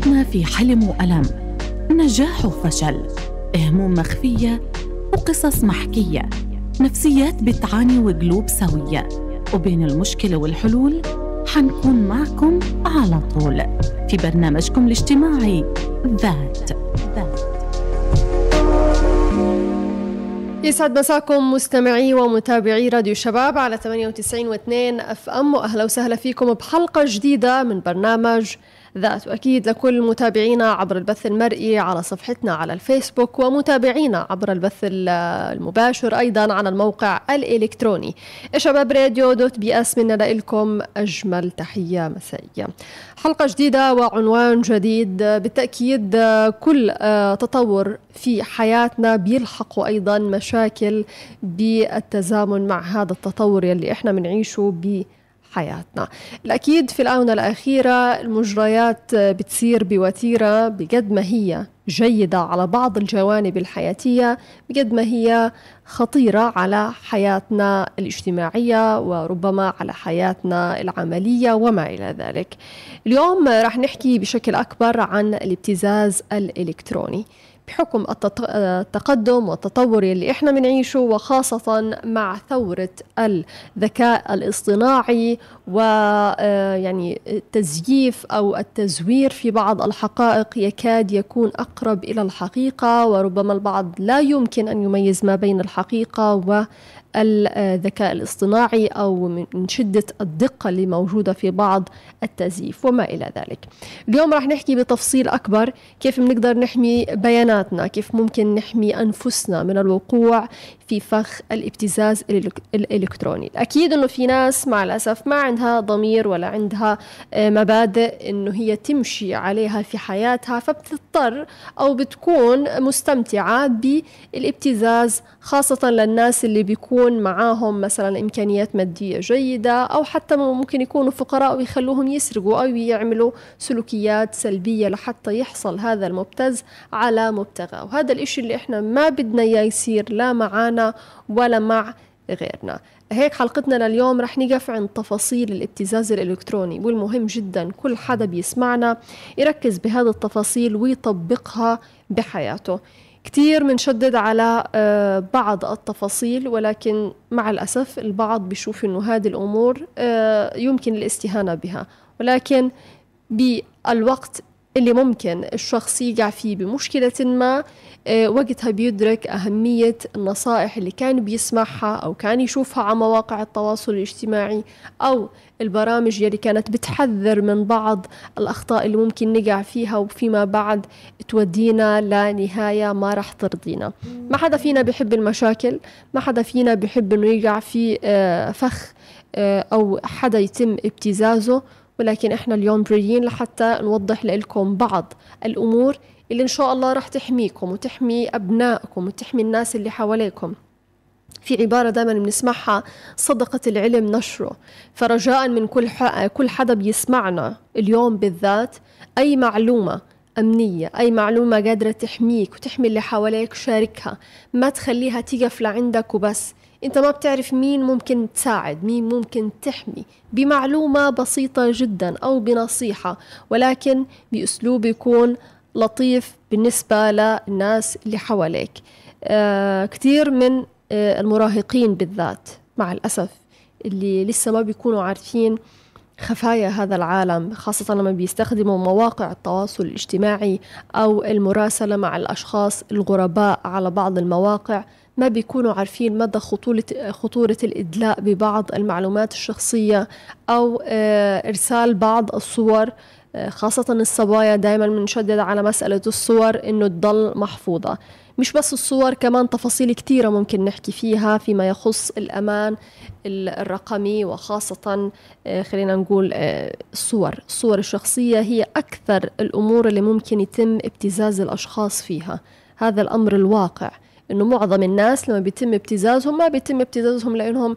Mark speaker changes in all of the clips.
Speaker 1: حياتنا في حلم وألم. نجاح وفشل. هموم مخفية وقصص محكية. نفسيات بتعاني وقلوب سوية. وبين المشكلة والحلول حنكون معكم على طول. في برنامجكم الاجتماعي ذات. ذات
Speaker 2: يسعد مساكم مستمعي ومتابعي راديو شباب على 98 و2 FM. وأهلا وسهلا فيكم بحلقة جديدة من برنامج ذات وأكيد لكل متابعينا عبر البث المرئي على صفحتنا على الفيسبوك ومتابعينا عبر البث المباشر أيضا على الموقع الإلكتروني. شباب راديو dot ps منا لكم أجمل تحية مسائية. حلقة جديدة وعنوان جديد. بالتأكيد كل تطور في حياتنا بيلحق أيضا مشاكل بالتزامن مع هذا التطور يلي إحنا بنعيشه ب حياتنا. الأكيد في الآونة الأخيرة المجريات بتصير بوتيرة بقد ما هي جيدة على بعض الجوانب الحياتية بقد ما هي خطيرة على حياتنا الاجتماعية وربما على حياتنا العملية وما إلى ذلك. اليوم راح نحكي بشكل أكبر عن الابتزاز الإلكتروني. بحكم التقدم والتطور اللي إحنا بنعيشه وخاصة مع ثورة الذكاء الاصطناعي ويعني التزييف أو التزوير في بعض الحقائق يكاد يكون أقرب إلى الحقيقة وربما البعض لا يمكن أن يميز ما بين الحقيقة و الذكاء الاصطناعي أو من شدة الدقة اللي موجودة في بعض التزييف وما إلى ذلك. اليوم راح نحكي بتفصيل أكبر كيف بنقدر نحمي بياناتنا، كيف ممكن نحمي أنفسنا من الوقوع في فخ الابتزاز الإلكتروني. أكيد إنه في ناس مع الأسف ما عندها ضمير ولا عندها مبادئ إنه هي تمشي عليها في حياتها فبتضطر أو بتكون مستمتعة بالابتزاز خاصة للناس اللي بيكون يكون معاهم مثلا إمكانيات مادية جيدة أو حتى ممكن يكونوا فقراء ويخلوهم يسرقوا أو يعملوا سلوكيات سلبية لحتى يحصل هذا المبتز على مبتغى وهذا الإشي اللي إحنا ما بدنا إياه يصير لا معانا ولا مع غيرنا. هيك حلقتنا لليوم رح نقف عند تفاصيل الابتزاز الإلكتروني والمهم جدا كل حدا بيسمعنا يركز بهذه التفاصيل ويطبقها بحياته. كتير منشدد على بعض التفاصيل ولكن مع الأسف البعض بيشوف أنه هذه الأمور يمكن الاستهانة بها. ولكن بالوقت اللي ممكن الشخص يقع فيه بمشكلة ما وقتها بيدرك أهمية النصائح اللي كان بيسمعها أو كان يشوفها على مواقع التواصل الاجتماعي أو البرامج يلي كانت بتحذر من بعض الأخطاء اللي ممكن نقع فيها وفيما بعد تودينا لنهاية ما راح ترضينا. ما حدا فينا بيحب المشاكل ما حدا فينا بيحب إنه يقع في فخ أو حدا يتم ابتزازه. ولكن إحنا اليوم جايين لحتى نوضح لكم بعض الأمور اللي إن شاء الله راح تحميكم وتحمي أبنائكم وتحمي الناس اللي حواليكم. في عبارة دائما بنسمعها صدقة العلم نشره. فرجاء من كل كل حدا بيسمعنا اليوم بالذات أي معلومة أمنية أي معلومة قادرة تحميك وتحمي اللي حواليك شاركها. ما تخليها تقف لعندك وبس. انت ما بتعرف مين ممكن تساعد مين ممكن تحمي بمعلومة بسيطة جدا أو بنصيحة ولكن بأسلوب يكون لطيف بالنسبة للناس اللي حواليك. آه كتير من آه المراهقين بالذات مع الأسف اللي لسه ما بيكونوا عارفين خفايا هذا العالم خاصة لما بيستخدموا مواقع التواصل الاجتماعي أو المراسلة مع الأشخاص الغرباء على بعض المواقع. ما بيكونوا عارفين مدى خطورة, خطورة الإدلاء ببعض المعلومات الشخصية أو إرسال بعض الصور خاصة الصبايا دائما بنشدد على مسألة الصور إنه تضل محفوظة. مش بس الصور كمان تفاصيل كتيرة ممكن نحكي فيها فيما يخص الأمان الرقمي وخاصة خلينا نقول الصور. الصور الشخصية هي أكثر الأمور اللي ممكن يتم ابتزاز الأشخاص فيها. هذا الأمر الواقع. إنه معظم الناس لما بيتم ابتزازهم ما بيتم ابتزازهم لإنهم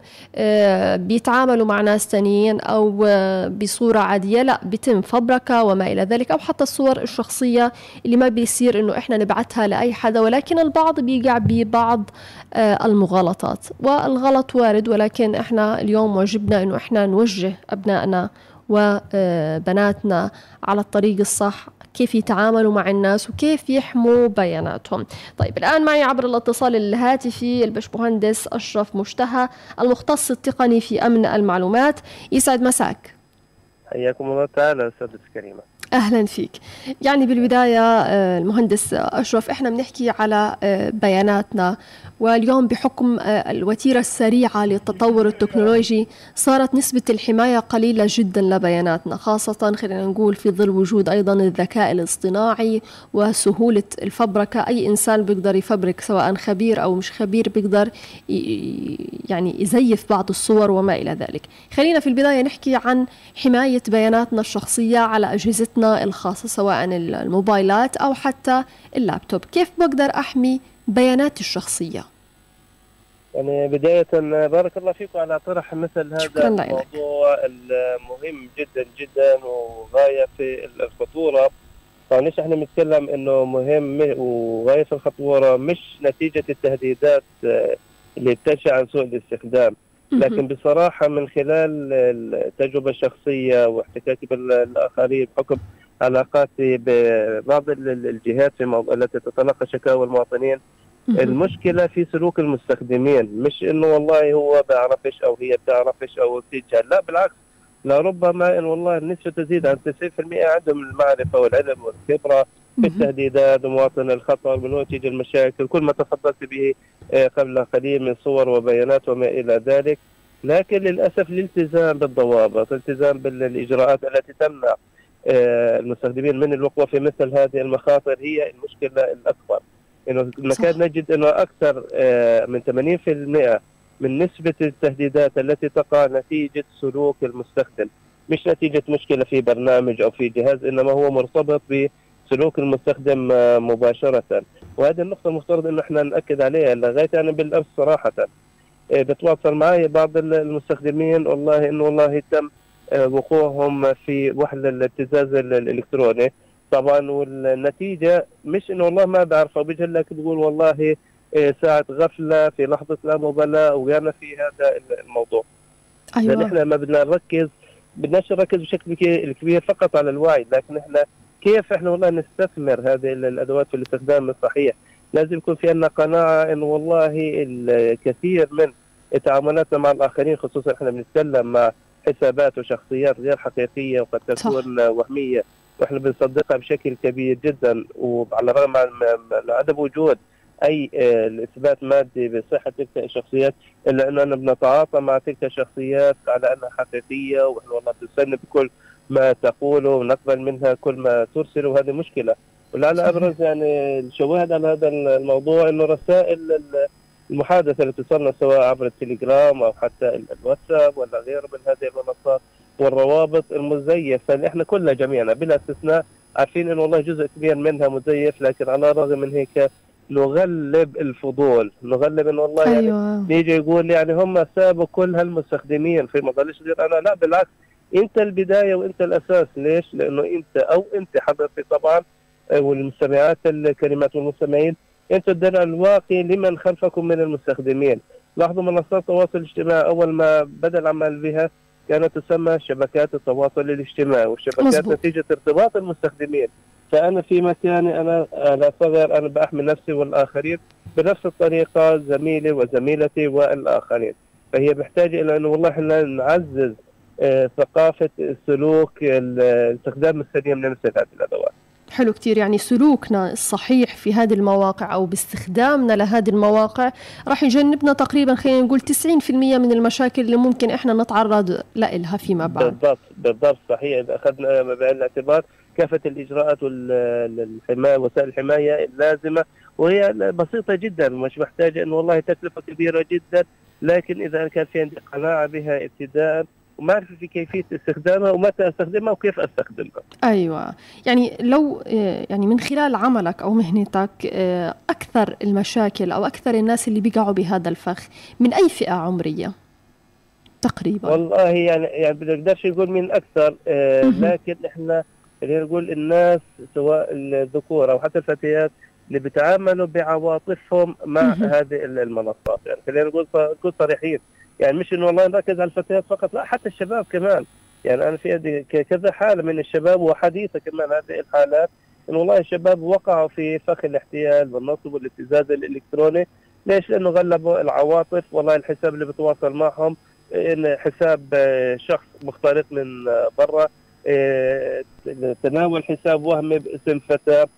Speaker 2: بيتعاملوا مع ناس تانيين أو بصورة عادية لا بيتم فبركة وما إلى ذلك أو حتى الصور الشخصية اللي ما بيصير إنه إحنا نبعتها لأي حدا ولكن البعض بيقع ببعض المغالطات. والغلط وارد ولكن إحنا اليوم واجبنا إنه إحنا نوجه أبنائنا وبناتنا على الطريق الصح كيف يتعاملوا مع الناس وكيف يحموا بياناتهم. طيب الآن معي عبر الاتصال الهاتفي البشمهندس أشرف مشتهى المختص التقني في أمن المعلومات. يسعد مساك.
Speaker 3: حياكم الله تعالى أستاذ كريمة.
Speaker 2: أهلا فيك. يعني بالبداية آه، المهندس أشرف إحنا بنحكي على آه، بياناتنا. واليوم بحكم آه، الوتيرة السريعة للتطور التكنولوجي صارت نسبة الحماية قليلة جدا لبياناتنا خاصة خلينا نقول في ظل وجود أيضا الذكاء الاصطناعي وسهولة الفبركة. أي إنسان بيقدر يفبرك سواء خبير أو مش خبير بيقدر يعني يزيف بعض الصور وما إلى ذلك. خلينا في البداية نحكي عن حماية بياناتنا الشخصية على أجهزتنا الخاصة سواء الموبايلات أو حتى اللابتوب. كيف بقدر أحمي بياناتي الشخصية؟
Speaker 3: يعني بداية بارك الله فيكم على طرح مثل هذا الموضوع المهم جدا جدا وغاية في الخطورة. فليش إحنا بنتكلم إنه مهم وغاية في الخطورة؟ مش نتيجة التهديدات اللي بتنشأ عن سوء الاستخدام. لكن بصراحة من خلال التجربة الشخصية واحتكاكي بالآخرين بحكم علاقاتي ببعض الجهات في موضوع التي تتلقى شكاوى المواطنين المشكلة في سلوك المستخدمين مش إنه والله هو بيعرفش أو هي بتعرفش أو بتجهل لا بالعكس. لربما إن والله النسبة تزيد عن 90% عندهم المعرفة والعلم والخبرة في التهديدات ومواطن الخطر من وين تيجي المشاكل كل ما تفضلت به آه، قبل قليل من صور وبيانات وما إلى ذلك. لكن للأسف الالتزام بالضوابط الالتزام بالإجراءات التي تمنع آه، المستخدمين من الوقوع في مثل هذه المخاطر هي المشكلة الأكبر. إنه نكاد نجد إنه أكثر آه، من 80% من نسبة التهديدات التي تقع نتيجة سلوك المستخدم. مش نتيجة مشكلة في برنامج أو في جهاز إنما هو مرتبط ب سلوك المستخدم آه، مباشرة. وهذه النقطة المفترض إنه إحنا نأكد عليها. لغاية أنا بالأمس صراحة. آه، بتواصل معي بعض المستخدمين. والله إنه والله تم آه، وقوعهم في وحل الابتزاز الإلكتروني. طبعا والنتيجة مش إنه والله ما بعرف أو بيجي لك بيقول والله ساعة غفلة في لحظة لا مبالاة وقعنا في هذا الموضوع أيوة. نحن ما بدنا نركز بدناش نركز بشكل كبير فقط على الوعي لكن إحنا كيف إحنا والله نستثمر هذه الأدوات في الاستخدام الصحيح لازم يكون في عندنا قناعة انه والله الكثير من تعاملاتنا مع الآخرين خصوصا إحنا بنتكلم مع حسابات وشخصيات غير حقيقية وقد تكون صح. وهمية وإحنا بنصدقها بشكل كبير جدا وعلى الرغم من عدم وجود أي آه، اثبات مادي بصحة تلك الشخصيات إلا أننا بنتعاطى مع تلك الشخصيات على أنها حقيقية وإحنا والله بنستنى بكل ما تقوله ونقبل منها كل ما ترسله وهذه مشكلة. ولعل أبرز يعني الشواهد على هذا الموضوع إنه رسائل المحادثة اللي توصلنا سواء عبر التليجرام أو حتى الواتساب ولا غيره من هذه المنصات والروابط المزيفة اللي إحنا كلنا جميعا بلا استثناء عارفين إنه والله جزء كبير منها مزيف لكن على الرغم من هيك نغلب الفضول نغلب إنه والله يعني أيوة. يعني نيجي يقول يعني هم سابوا كل هالمستخدمين في مظلش غير أنا لا بالعكس أنت البداية وأنت الأساس ليش؟ لأنه أنت أو أنت حضرتك طبعا والمستمعات الكلمات والمستمعين أنتم الدرع الواقي لمن خلفكم من المستخدمين لاحظوا منصات التواصل الاجتماعي أول ما بدأ العمل بها كانت تسمى شبكات التواصل الاجتماعي والشبكات مزبوط. نتيجة ارتباط المستخدمين فأنا في مكاني أنا لا صغير أنا باحمي نفسي والآخرين بنفس الطريقة زميلي وزميلتي والآخرين. فهي محتاجة إلى انه والله إحنا نعزز آه، ثقافة سلوك الاستخدام السليم لمثل هذه الأدوات.
Speaker 2: حلو كتير. يعني سلوكنا الصحيح في هذه المواقع أو باستخدامنا لهذه المواقع راح يجنبنا تقريبا خلينا نقول 90% من المشاكل اللي ممكن إحنا نتعرض لها فيما بعد.
Speaker 3: بالضبط بالضبط صحيح. إذا أخذنا بعين الاعتبار كافة الإجراءات والحماية وسائل الحماية اللازمة وهي بسيطة جدا مش محتاجة أنه والله تكلفة كبيرة جدا لكن إذا كان في عندي قناعة بها ابتداء ومعرفة في كيفية استخدامها ومتى أستخدمها وكيف أستخدمها.
Speaker 2: أيوه، يعني لو يعني من خلال عملك أو مهنتك أكثر المشاكل أو أكثر الناس اللي بيقعوا بهذا الفخ من أي فئة عمرية؟ تقريبا.
Speaker 3: والله يعني يعني بنقدرش نقول من أكثر آه لكن إحنا خلينا نقول الناس سواء الذكور أو حتى الفتيات اللي بيتعاملوا بعواطفهم مع هذه المنصات. يعني خلينا نقول نكون صريحين. يعني مش إنه والله نركز على الفتيات فقط لا حتى الشباب كمان. يعني أنا في عندي كذا حالة من الشباب وحديثة كمان هذه الحالات إنه والله الشباب وقعوا في فخ الاحتيال والنصب والابتزاز الإلكتروني. ليش؟ لأنه غلبوا العواطف. والله الحساب اللي بتواصل معهم إن حساب آه، شخص مختلط من آه، برا تناول حساب وهمي باسم فتاة.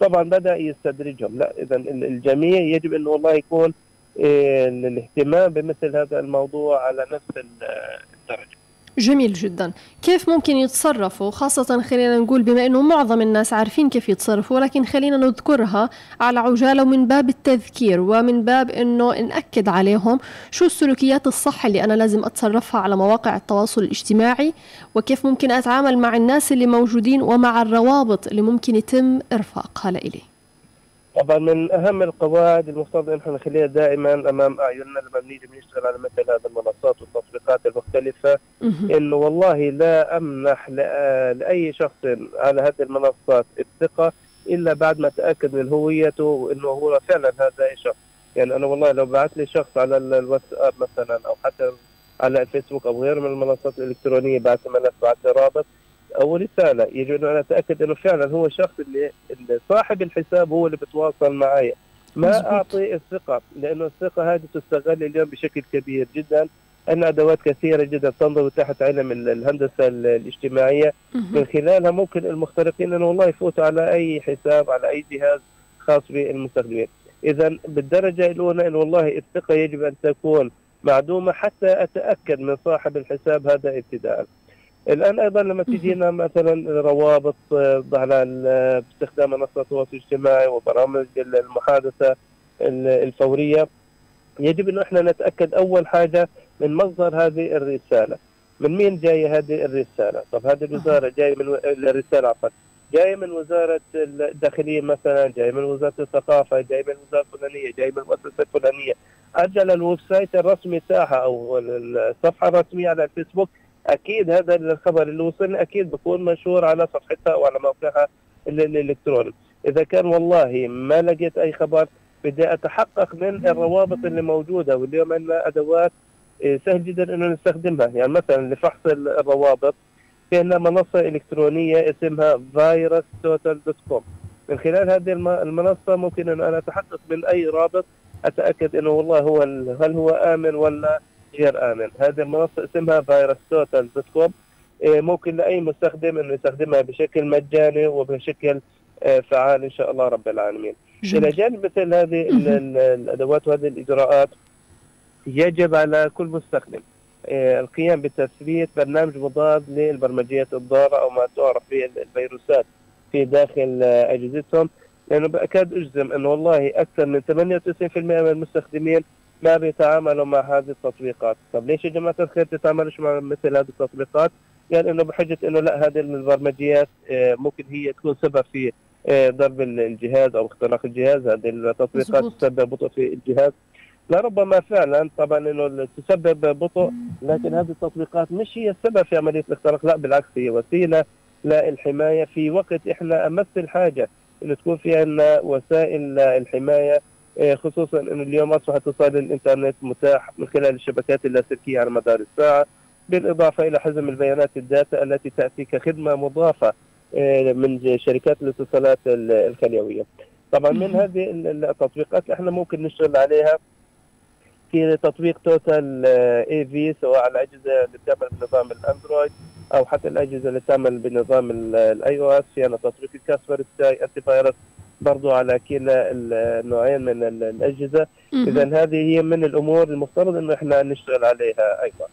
Speaker 3: طبعا بدأ يستدرجهم. لا اذا الجميع يجب إنه والله يكون الاهتمام بمثل هذا الموضوع على نفس الدرجة.
Speaker 2: جميل جدا. كيف ممكن يتصرفوا خاصة خلينا نقول بما أنه معظم الناس عارفين كيف يتصرفوا ولكن خلينا نذكرها على عجالة من باب التذكير ومن باب أنه نأكد عليهم شو السلوكيات الصح اللي أنا لازم أتصرفها على مواقع التواصل الاجتماعي وكيف ممكن أتعامل مع الناس اللي موجودين ومع الروابط اللي ممكن يتم إرفاقها لإلي.
Speaker 3: طبعا من أهم القواعد المفترض أن إحنا نخليها دائما أمام أعيننا لما بنيجي بنشتغل على مثل هذه المنصات والتطبيقات المختلفة. انه والله لا أمنح لأي شخص على هذه المنصات الثقة إلا بعد ما اتاكد من هويته وإنه هو فعلا هذا شخص. يعني أنا والله لو بعث لي شخص على الواتساب مثلا أو حتى على الفيسبوك أو غيره من المنصات الإلكترونية بعث ملف بعث رابط أو رسالة يجب أن أتأكد إنه فعلا هو الشخص اللي, اللي صاحب الحساب هو اللي بتواصل معي. ما مزبوط. أعطي الثقة لأنه الثقة هذه تستغل اليوم بشكل كبير جدا. أن أدوات كثيرة جدا تنضوي تحت علم الهندسة الاجتماعية. من خلالها ممكن المخترقين انه والله يفوتوا على أي حساب على أي جهاز خاص بالمستخدمين. اذا بالدرجة الأولى انه والله الثقة يجب أن تكون معدومة حتى أتأكد من صاحب الحساب هذا ابتداء الآن أيضا لما تجينا مثلا روابط آه، على باستخدام منصات التواصل الاجتماعي وبرامج المحادثة الفورية يجب إنه إحنا نتأكد أول حاجة من مصدر هذه الرسالة. من مين جاية هذه الرسالة؟ طب هذه الوزارة جاية من الرسالة عفوا جاية من وزارة الداخلية مثلا جاية من وزارة الثقافة جاية من وزارة فلانيه جاية من المؤسسه الفلانية. أجل ال website الرسمي تاعها أو الصفحة الرسمية على الفيسبوك أكيد هذا الخبر اللي وصلني أكيد بكون منشور على صفحتها وعلى موقعها الإلكتروني. إذا كان والله ما لقيت أي خبر بدي أتحقق من الروابط اللي موجودة واليوم عندنا أدوات إيه، سهل جدا إنه نستخدمها. يعني مثلا لفحص الروابط في عندنا منصة إلكترونية اسمها VirusTotal dot com من خلال هذه المنصة ممكن ان أنا أتحقق من أي رابط أتأكد إنه والله هو هل هو آمن ولا غير آمن. هذه المنصة اسمها VirusTotal dot com ممكن لأي مستخدم إنه يستخدمها بشكل مجاني وبشكل آه، فعال إن شاء الله رب العالمين. إلى جانب مثل هذه الأدوات وهذه الإجراءات يجب على كل مستخدم آه، القيام بتثبيت برنامج مضاد للبرمجيات الضارة أو ما تعرف بالفيروسات في داخل آه، أجهزتهم. لأنه بأكاد أجزم إنه والله أكثر من 98% من المستخدمين ما بيتعاملوا مع هذه التطبيقات. طب ليش يا جماعة الخير تتعاملوش مع مثل هذه التطبيقات؟ يعني إنه بحجة إنه لا هذه البرمجيات آه، ممكن هي تكون سبب في آه، ضرب الجهاز أو اختراق الجهاز. هذه التطبيقات تسبب بطء في الجهاز. لربما فعلا طبعا إنه تسبب بطء لكن هذه التطبيقات مش هي السبب في عملية الاختراق لا بالعكس هي وسيلة للحمايه في وقت إحنا أمس الحاجة انه تكون في عندنا وسائل الحماية خصوصا إنه اليوم اصبح اتصال الإنترنت متاح من خلال الشبكات اللاسلكية على مدار الساعة بالإضافة إلى حجم البيانات الداتا التي تأتي كخدمة مضافة إيه، من شركات الاتصالات الخليوية. طبعا من هذه التطبيقات إحنا ممكن نشتغل عليها في تطبيق Total AV سواء على الأجهزة اللي بتعمل بنظام الأندرويد أو حتى الأجهزة اللي تعمل بنظام ال iOS في تطبيق ال Kaspersky antivirus برضو على كلا النوعين من الأجهزة. إذا هذه هي من الأمور المفترض أنه إحنا نشتغل عليها أيضا.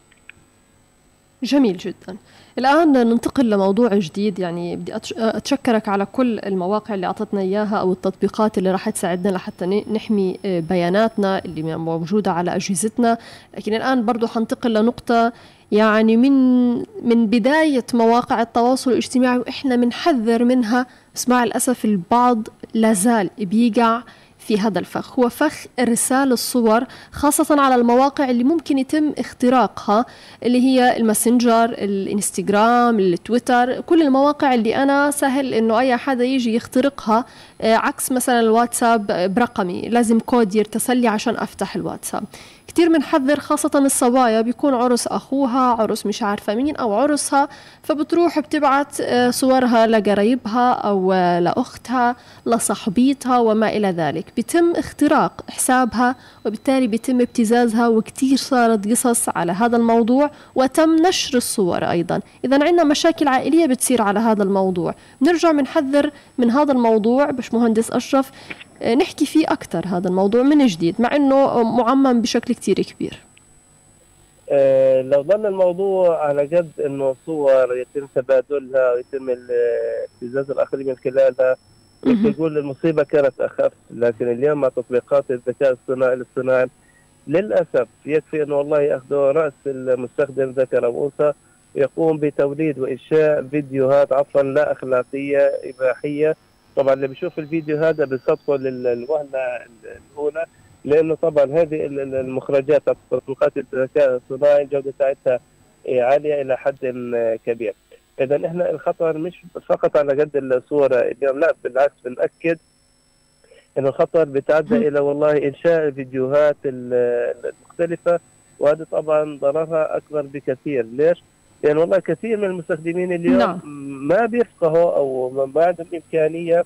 Speaker 2: جميل جدا. الآن ننتقل لموضوع جديد. يعني بدي أتشكرك على كل المواقع اللي أعطتنا إياها أو التطبيقات اللي راح تساعدنا لحتى نحمي بياناتنا اللي موجودة على أجهزتنا. لكن الآن برضو حنتقل لنقطة يعني من من بداية مواقع التواصل الاجتماعي وإحنا بنحذر منها بس مع الأسف البعض لازال بيقع في هذا الفخ. هو فخ إرسال الصور خاصة على المواقع اللي ممكن يتم اختراقها اللي هي الماسنجر الإنستغرام التويتر كل المواقع اللي أنا سهل إنه أي حدا يجي يخترقها آه، عكس مثلا الواتساب برقمي. لازم كود يرتسل لي عشان أفتح الواتساب. كتير بنحذر خاصة الصبايا بيكون عرس أخوها عرس مش عارفة مين أو عرسها فبتروح بتبعت آه، صورها لقرايبها أو آه، لأختها لصحبيتها وما إلى ذلك. بيتم اختراق حسابها وبالتالي بيتم ابتزازها وكتير صارت قصص على هذا الموضوع وتم نشر الصور أيضا. إذا عندنا مشاكل عائلية بتصير على هذا الموضوع. بنرجع بنحذر من هذا الموضوع. باش مهندس أشرف نحكي فيه أكثر هذا الموضوع من جديد مع أنه معمم بشكل كتير كبير.
Speaker 3: أه لو ظل الموضوع على قد إنه صور يتم تبادلها ويتم ابتزاز الآخرين من خلالها يقول المصيبة كانت أخف لكن اليوم مع تطبيقات الذكاء الصناعي الاصطناعي للأسف يكفي إنه والله يأخذوا رأس المستخدم ذكر أو أنثى يقوم بتوليد وإنشاء فيديوهات عفوا لا أخلاقية إباحية طبعا اللي بيشوف الفيديو هذا بيصدقه للوهلة الأولى لأنه طبعا هذه المخرجات تطبيقات الذكاء الصناعي الجودة بتاعتها عالية إلى حد كبير. اذا إحنا الخطر مش فقط على قد الصورة اليوم لا بالعكس بنأكد إنه الخطر بيتعدى إلى والله إنشاء الفيديوهات المختلفة وهذا طبعا ضررها أكبر بكثير، ليش؟ لأن والله كثير من المستخدمين اليوم نعم. ما بيفقهوا أو ما عندهم إمكانية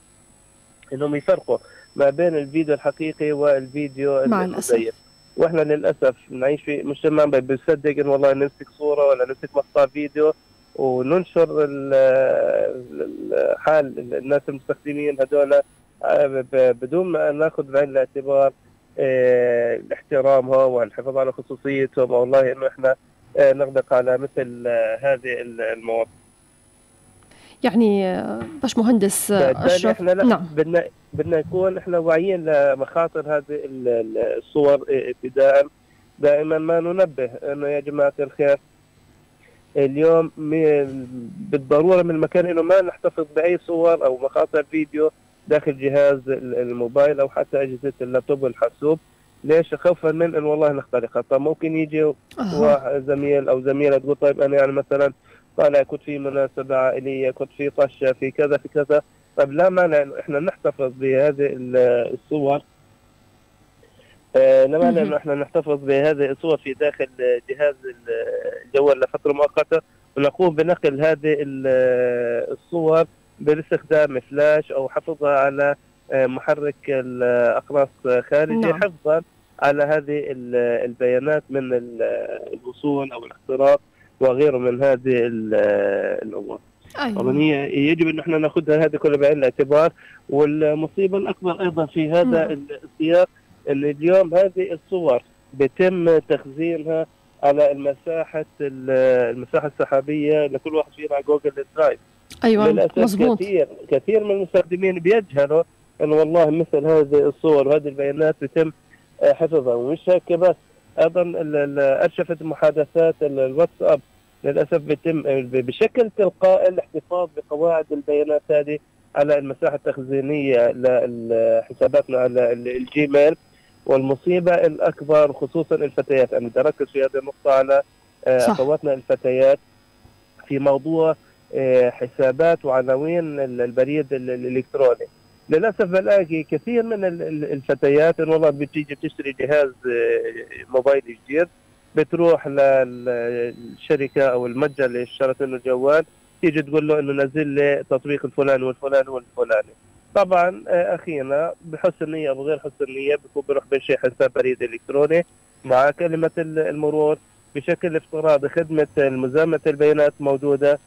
Speaker 3: إنهم يفرقوا ما بين الفيديو الحقيقي والفيديو المزيف وإحنا للأسف نعيش في مجتمع بيصدق انه والله نمسك صورة ولا نمسك مقطع فيديو وننشر حال الناس المستخدمين هذول آه، بدون ما ناخذ بعين الاعتبار آه احترامهم والحفاظ على خصوصيتهم. والله إنه إحنا آه نغدق على مثل آه هذه المواضيع
Speaker 2: يعني باش مهندس
Speaker 3: أشرف. نعم. بدنا بدنا نكون إحنا واعيين لمخاطر هذه الصور ابتداء. دائما ما ننبه أنه يا جماعة الخير اليوم بالضرورة من المكان إنه ما نحتفظ بأي صور أو مقاطع فيديو داخل جهاز الموبايل أو حتى أجهزة اللابتوب والحاسوب. ليش خوفا من انه والله نخترقها طب ممكن يجي أه. زميل أو زميلة تقول طيب أنا يعني مثلا طالع كنت في مناسبة عائلية كنت في طشة في كذا في كذا. طيب لا مانع انه إحنا نحتفظ بهذه الصور. لا مانع انه إحنا نحتفظ بهذه الصور في داخل جهاز الجوال لفترة مؤقتة؟ ونقوم بنقل هذه الصور باستخدام فلاش أو حفظها على آه، محرك الأقراص خارجي نعم. حفظا. على هذه البيانات من الوصول أو الاختراق وغيره من هذه الأمور. أيوة. طبعا هي يجب أن إحنا نأخذها هذه كلها بعين الاعتبار والمصيبة الأكبر أيضا في هذا مم. السياق إن اليوم هذه الصور بيتم تخزينها على المساحة المساحة السحابية لكل واحد فينا على جوجل Drive
Speaker 2: أيوه للأسف مزبوط.
Speaker 3: كثير كثير من المستخدمين بيجهلوا انه والله مثل هذه الصور وهذه البيانات بيتم حفظها. ومش هيك بس أيضا ارشفه محادثات الواتساب. للأسف بيتم بشكل تلقائي الاحتفاظ بقواعد البيانات هذه على المساحة التخزينية لحساباتنا على الجيميل. والمصيبة الأكبر خصوصا الفتيات. أنا بدي اركز في هذه النقطة على آه، أخواتنا الفتيات في موضوع آه، حسابات وعناوين البريد الإلكتروني. للأسف بلاقي كثير من الفتيات انه والله بتيجي بتشتري جهاز آه، موبايل جديد بتروح للشركة أو المتجر اللي اشترت منه الجوال تيجي تقول له إنه نزل لي تطبيق الفلاني والفلاني والفلاني. طبعا آه، اخينا بحسن نيه أو غير حسن نيه بيكون بيروح بشيء حساب بريد إلكتروني مع كلمة المرور بشكل افتراضي خدمة مزامه البيانات موجودة.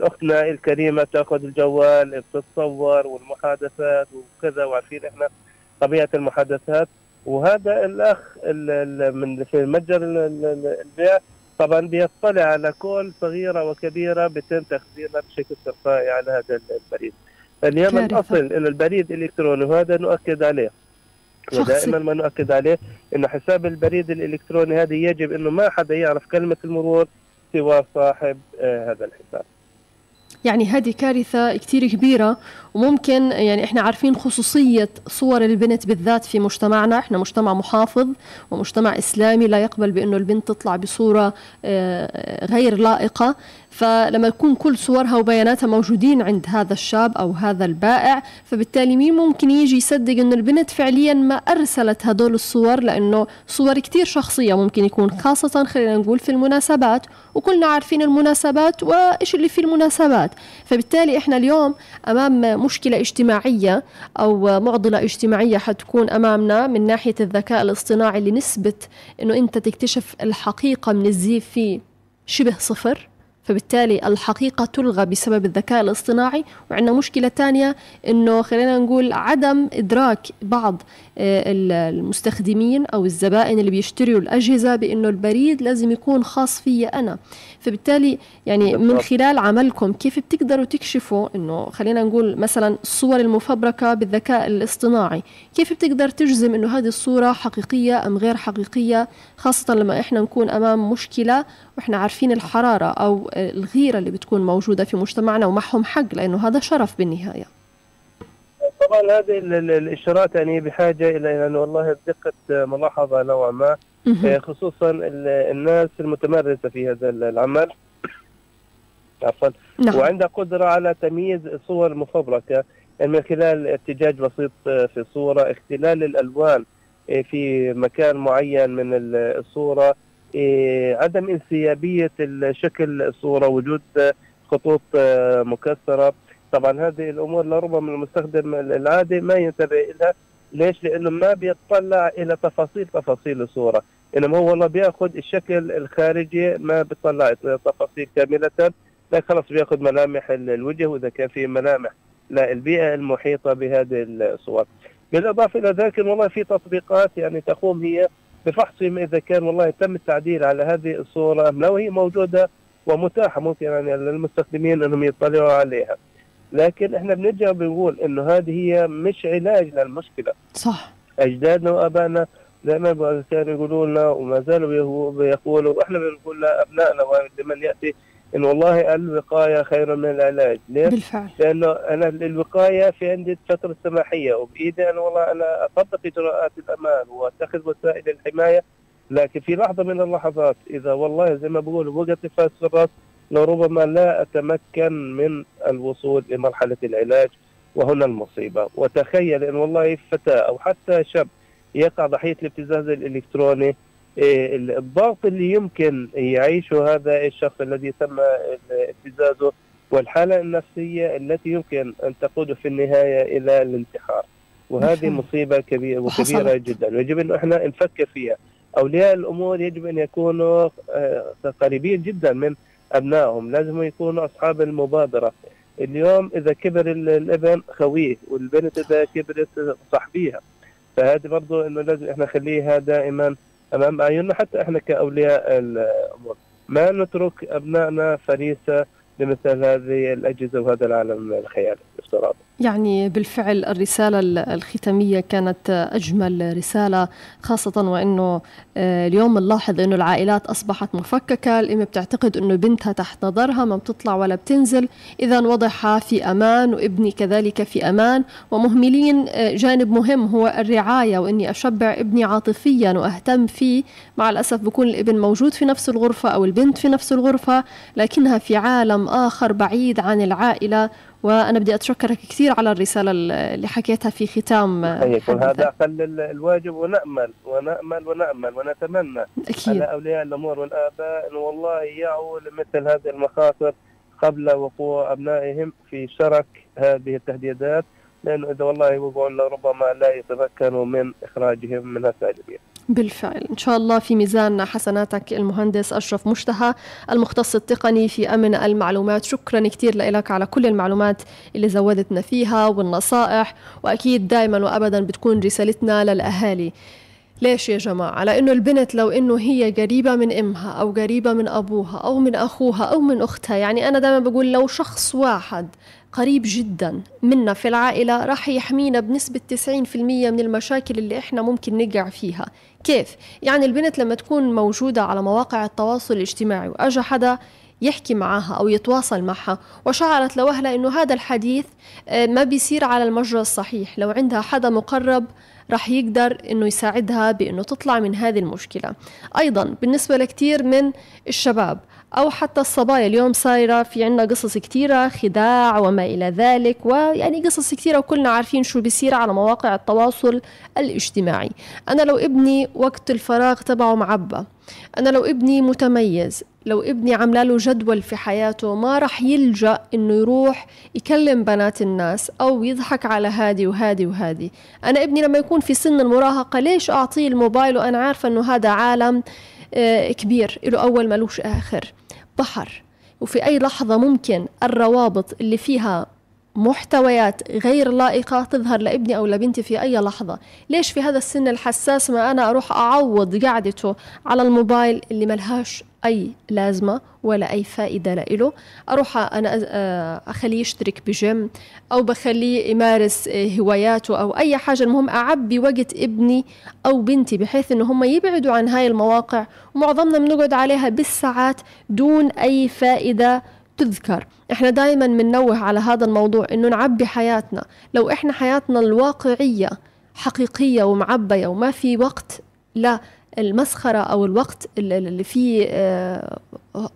Speaker 3: اختنا الكريمة تأخذ الجوال بتتصور والمحادثات وكذا وعارفين إحنا طبيعة المحادثات. وهذا الأخ من في متجر البيع طبعا بيطلع على كل صغيرة وكبيرة بتم تخزينها بشكل تلقائي على هذا البريد. اليوم الأصل إنه البريد الإلكتروني وهذا نؤكد عليه. ودائما ما نؤكد عليه إنه حساب البريد الإلكتروني هذا يجب إنه ما حدا يعرف كلمة المرور سوى صاحب آه هذا الحساب.
Speaker 2: يعني هذه كارثة كتير كبيرة وممكن يعني إحنا عارفين خصوصية صور البنت بالذات في مجتمعنا. إحنا مجتمع محافظ ومجتمع إسلامي لا يقبل بأنه البنت تطلع بصورة آه، غير لائقة. فلما يكون كل صورها وبياناتها موجودين عند هذا الشاب أو هذا البائع فبالتالي مين ممكن يجي يصدق إنه البنت فعليا ما أرسلت هدول الصور؟ لأنه صور كتير شخصية ممكن يكون خاصة خلينا نقول في المناسبات. وكلنا عارفين المناسبات وإيش اللي في المناسبات. فبالتالي إحنا اليوم أمام مشكلة اجتماعية أو معضلة اجتماعية حتكون أمامنا من ناحية الذكاء الاصطناعي اللي نسبه إنه أنت تكتشف الحقيقة من الزيف فيه شبه صفر. فبالتالي الحقيقة تلغى بسبب الذكاء الاصطناعي. وعندنا مشكلة تانية أنه خلينا نقول عدم إدراك بعض آه، المستخدمين أو الزبائن اللي بيشتروا الأجهزة بأنه البريد لازم يكون خاص في أنا. فبالتالي يعني من خلال عملكم كيف بتقدروا تكشفوا أنه خلينا نقول مثلا الصور المفبركة بالذكاء الاصطناعي؟ كيف بتقدر تجزم أنه هذه الصورة حقيقية أم غير حقيقية؟ خاصة لما إحنا نكون أمام مشكلة وإحنا عارفين الحرارة أو الغيرة اللي بتكون موجودة في مجتمعنا ومعهم حق لأنه هذا شرف بالنهاية.
Speaker 3: طبعا هذه الإشارات يعني بحاجة إلى أنه والله دقة ملاحظة نوعا ما. آه، خصوصا الناس المتمرسة في هذا العمل. عفوا. نعم. وعندها قدرة على تمييز الصور المفبركه يعني من خلال ارتجاج بسيط في الصورة اختلال الألوان آه، في مكان معين من الصورة آه، عدم انسيابية شكل الصورة وجود خطوط مكسرة. طبعا هذه الأمور لربما المستخدم العادي ما ينتبه لها ليش؟ لأنه ما بيطلع إلى تفاصيل تفاصيل الصورة. إنما هو والله بيأخذ الشكل الخارجي ما بيطلع تفاصيل كاملة. لا خلص بيأخذ ملامح الوجه وإذا كان في ملامح لا البيئة المحيطة بهذه الصور. بالإضافة إلى ذلك والله في تطبيقات يعني تقوم هي بفحص إذا كان والله تم التعديل على هذه الصورة لو هي موجودة ومتاحة. ممكن يعني للمستخدمين أنهم يطلعوا عليها. لكن إحنا بنرجع بنقول إنه هذه هي مش علاج للمشكلة.
Speaker 2: صح.
Speaker 3: أجدادنا وأبائنا دائما كانوا يقولوا لنا وما زالوا بيقولوا وإحنا بنقول لأبنائنا لمن يأتي إن والله الوقاية خير من العلاج،
Speaker 2: ليش؟ بالفعل.
Speaker 3: لأنه أنا الوقاية في عندي فترة سماحية وبإيدي أنا والله أنا أطبق إجراءات الأمان وأتخذ وسائل الحماية لكن في لحظة من اللحظات إذا والله زي ما بقول وقت فاس في الرأس لربما لا أتمكن من الوصول لمرحلة العلاج وهنا المصيبة. وتخيل أن والله فتاة أو حتى شاب يقع ضحية الابتزاز الإلكتروني إيه، الضغط اللي يمكن يعيشه هذا الشخص الذي تم ابتزازه والحالة النفسية التي يمكن أن تقود في النهاية إلى الانتحار. وهذه مصيبة كبيرة وكبيرة جدا. ويجب أن إحنا نفكر فيها. أولياء الأمور يجب أن يكونوا آه، قريبين جدا من أبنائهم لازم يكونوا أصحاب المبادرة. اليوم إذا كبر الابن خويه والبنت إذا كبرت صاحبيها. فهذه برضه إنه لازم إحنا نخليها دائما أمام أعيننا حتى إحنا كأولياء الأمور. ما نترك أبنائنا فريسة لمثل هذه الأجهزة وهذا العالم الخيالي. الافتراضي
Speaker 2: يعني بالفعل الرسالة الختامية كانت أجمل رسالة خاصة وأنه آه، اليوم نلاحظ أنه العائلات أصبحت مفككة الأم بتعتقد أنه بنتها تحت نظرها ما بتطلع ولا بتنزل. إذا وضعها في أمان وابني كذلك في أمان. ومهملين آه، جانب مهم هو الرعاية وأني أشبع ابني عاطفيا وأهتم فيه. مع الأسف بكون الابن موجود في نفس الغرفة أو البنت في نفس الغرفة لكنها في عالم آخر بعيد عن العائلة. وأنا بدي أتشكرك كثير على الرسالة اللي حكيتها في ختام
Speaker 3: هذا أقل الواجب ونأمل ونأمل ونأمل ونتمنى. أكيد. على أولياء الأمور والآباء أن والله يعوا لمثل هذه المخاطر قبل وقوع أبنائهم في شرك هذه التهديدات لأنه إذا والله وقعوا ربما لا يتمكنوا من إخراجهم من السالبية
Speaker 2: بالفعل. إن شاء الله في ميزان حسناتك المهندس أشرف مشتهى المختص التقني في أمن المعلومات. شكرا كثير لك على كل المعلومات اللي زودتنا فيها والنصائح. وأكيد دائما وأبدا بتكون رسالتنا للأهالي. ليش يا جماعة؟ لأنه البنت لو إنه هي قريبة من أمها أو قريبة من أبوها أو من أخوها أو من أختها يعني أنا دائما بقول لو شخص واحد قريب جدا. منا في العائلة راح يحمينا بنسبة 90% من المشاكل اللي إحنا ممكن نقع فيها. كيف؟ يعني البنت لما تكون موجودة على مواقع التواصل الاجتماعي وأجا حدا يحكي معها أو يتواصل معها وشعرت لوهلة أنه هذا الحديث آه، ما بيصير على المجرى الصحيح. لو عندها حدا مقرب رح يقدر إنه يساعدها بإنه تطلع من هذه المشكلة. أيضا بالنسبة لكثير من الشباب أو حتى الصبايا اليوم صايرة في عنا قصص كثيرة خداع وما إلى ذلك ويعني قصص كثيرة وكلنا عارفين شو بيصير على مواقع التواصل الاجتماعي. أنا لو ابني وقت الفراغ تبعه معبى أنا لو ابني متميز لو ابني عامله له جدول في حياته ما رح يلجأ إنه يروح يكلم بنات الناس أو يضحك على هادي وهادي وهادي. أنا ابني لما يكون في سن المراهقة ليش أعطيه الموبايل وأنا عارفة إنه هذا عالم آه، كبير له أول ملوش آخر؟ بحر. وفي أي لحظة ممكن الروابط اللي فيها محتويات غير لائقة تظهر لابني أو لبنتي في أي لحظة. ليش في هذا السن الحساس ما أنا أروح أعوض قعدته على الموبايل اللي ملهاش أي لازمة ولا أي فائدة لإله؟ أروح أنا آه، أخليه يشترك بجيم أو بخليه يمارس آه، هواياته أو أي حاجة. المهم أعبي وقت ابني أو بنتي بحيث إنه هم يبعدوا عن هاي المواقع ومعظمنا بنقعد عليها بالساعات دون أي فائدة تذكر إحنا دائما بننوه على هذا الموضوع إنه نعبي حياتنا. لو إحنا حياتنا الواقعية حقيقية ومعبية وما في وقت لا المسخرة أو الوقت اللي فيه آه،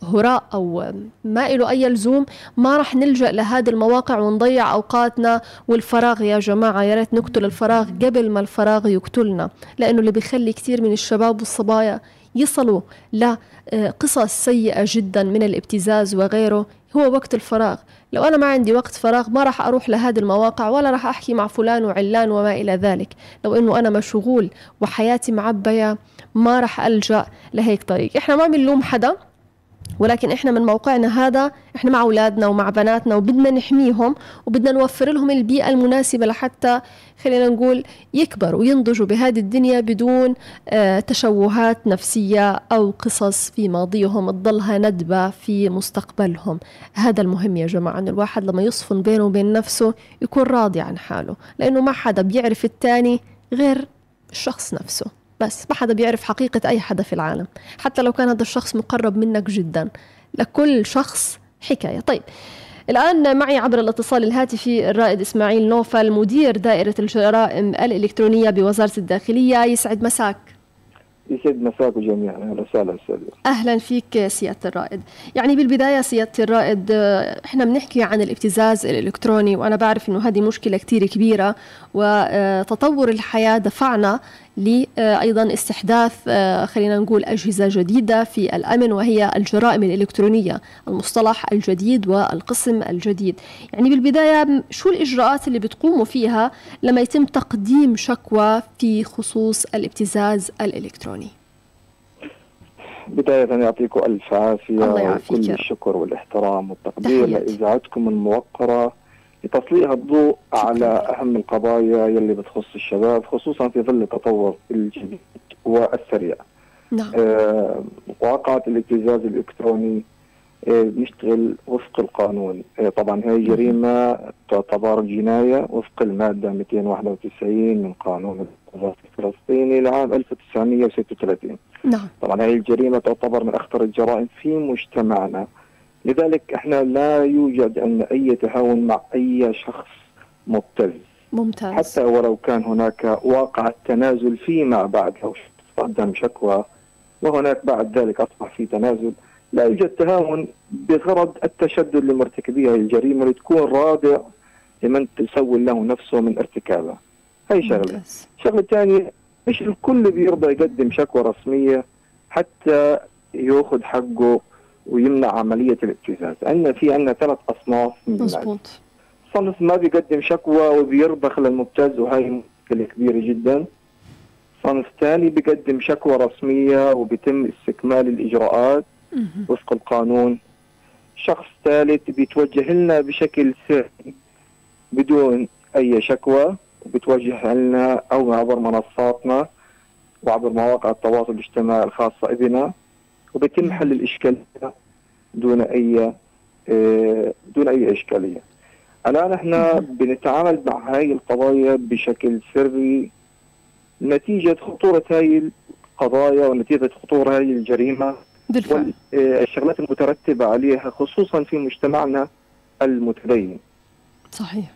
Speaker 2: هراء أو ما له أي لزوم ما راح نلجأ لهذه المواقع ونضيع أوقاتنا والفراغ. يا جماعة يا ريت نقتل الفراغ قبل ما الفراغ يقتلنا لأنه اللي بيخلي كثير من الشباب والصبايا يصلوا لقصص سيئة جدا من الابتزاز وغيره. هو وقت الفراغ. لو أنا ما عندي وقت فراغ ما راح أروح لهذه المواقع ولا راح أحكي مع فلان وعلان وما إلى ذلك. لو أنه أنا مشغول وحياتي معبية ما راح ألجأ لهيك طريق. إحنا ما بنلوم حدا. ولكن إحنا من موقعنا هذا إحنا مع أولادنا ومع بناتنا وبدنا نحميهم وبدنا نوفر لهم البيئة المناسبة لحتى خلينا نقول يكبروا وينضجوا بهذه الدنيا بدون آه تشوهات نفسية أو قصص في ماضيهم تضلها ندبة في مستقبلهم. هذا المهم يا جماعة ان الواحد لما يصفن بينه وبين نفسه يكون راضي عن حاله لأنه ما حدا بيعرف الثاني غير الشخص نفسه. بس ما حدا بيعرف حقيقة أي حدا في العالم. حتى لو كان هذا الشخص مقرب منك جدا. لكل شخص حكاية. طيب الآن معي عبر الاتصال الهاتفي الرائد إسماعيل نوفل مدير دائرة الجرائم الإلكترونية بوزارة الداخلية. يسعد مساك.
Speaker 4: يسعد مساكم جميعا. أهلا وسهلا
Speaker 2: أهلا فيك سيادة الرائد. يعني بالبداية سيادة الرائد إحنا بنحكي عن الابتزاز الإلكتروني وأنا بعرف إنه هذه مشكلة كثير كبيرة وتطور الحياة دفعنا لأيضا استحداث آه، خلينا نقول أجهزة جديدة في الأمن وهي الجرائم الإلكترونية المصطلح الجديد والقسم الجديد. يعني بالبداية شو الإجراءات اللي بتقوموا فيها لما يتم تقديم شكوى في خصوص الابتزاز الإلكتروني؟
Speaker 4: بداية يعطيكم ألف عافية وكل الشكر والإحترام والتقدير لإذاعتكم الموقرة. لتسليط الضوء على أهم القضايا يلي بتخص الشباب خصوصا في ظل التطور الجديد والسريع.
Speaker 2: نعم.
Speaker 4: آه واقعة الابتزاز الإلكتروني آه بيشتغل وفق القانون. آه طبعا هي جريمة تعتبر جناية وفق المادة 291 من قانون القضاء الفلسطيني لعام 1936
Speaker 2: نعم.
Speaker 4: طبعا هذه الجريمة تعتبر من أخطر الجرائم في مجتمعنا. لذلك إحنا لا يوجد عندنا أي تهاون مع أي شخص مبتز
Speaker 2: ممتاز.
Speaker 4: حتى ولو كان هناك واقع تنازل فيما بعد لو قدم شكوى وهناك بعد ذلك أصبح في تنازل لا يوجد تهاون بغرض التشدد لمرتكبي الجريمة لتكون رادع لمن تسول له نفسه من ارتكابها هي شغلة. الشغله الثانية مش الكل بيرضى يقدم شكوى رسمية حتى يأخذ حقه ويمنع عملية الابتزاز عندنا في عندنا ثلاث أصناف
Speaker 2: من مظبوط.
Speaker 4: صنف ما بيقدم شكوى وبيرضخ للمبتز وهي مشكلة كبيرة جدا. صنف ثاني بيقدم شكوى رسمية وبيتم استكمال الإجراءات وفق القانون. شخص ثالث بيتوجه لنا بشكل سري بدون أي شكوى وبتوجه لنا أو عبر منصاتنا وعبر مواقع التواصل الاجتماعي الخاصة بنا وبيتم حل الإشكالية. دون أي آه، دون أي إشكالية. الآن إحنا بنتعامل مع هاي القضايا بشكل سري نتيجة خطورة هاي القضايا ونتيجة خطورة هاي الجريمة بالفعل. والشغلات المترتبة عليها خصوصا في مجتمعنا المتدين
Speaker 2: صحيح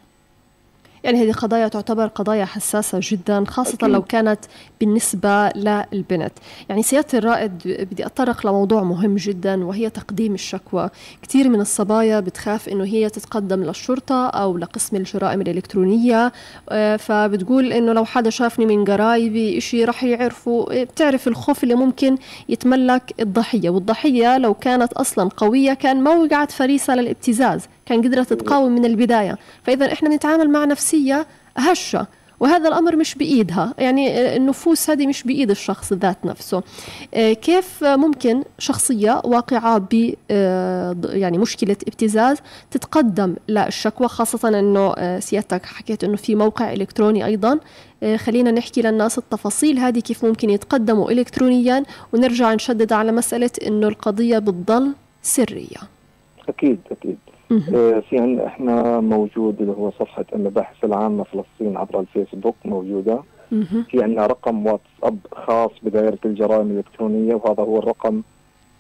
Speaker 2: يعني هذه قضايا تعتبر قضايا حساسة جدا خاصة أكيد. لو كانت بالنسبة للبنت. يعني سيادة الرائد بدي أتطرق لموضوع مهم جدا وهي تقديم الشكوى. كثير من الصبايا بتخاف أنه هي تتقدم للشرطة أو لقسم الجرائم الإلكترونية. آه، فبتقول أنه لو حدا شافني من قرايبي إشي رح يعرفوا آه، بتعرف الخوف اللي ممكن يتملك الضحية. والضحية لو كانت أصلا قوية كان ما وقعت فريسة للابتزاز. كان قدرت تقاوم من البداية. فإذا إحنا نتعامل مع نفسية هشة وهذا الأمر مش بإيدها. يعني النفوس هذه مش بإيد الشخص ذات نفسه. آه، كيف ممكن شخصية واقعة ب آه، يعني مشكلة ابتزاز تتقدم للشكوى خاصة أنه آه، سيادتك حكيت أنه في موقع إلكتروني أيضا. خلينا نحكي للناس التفاصيل هذه كيف ممكن يتقدموا إلكترونيا ونرجع نشدد على مسألة أنه القضية بتضل سرية.
Speaker 4: أكيد أكيد. في عندنا إحنا موجود اللي هو صفحة المباحث العامة فلسطين عبر الفيسبوك موجودة. في عندنا رقم واتساب خاص بدائرة الجرائم الإلكترونية وهذا هو الرقم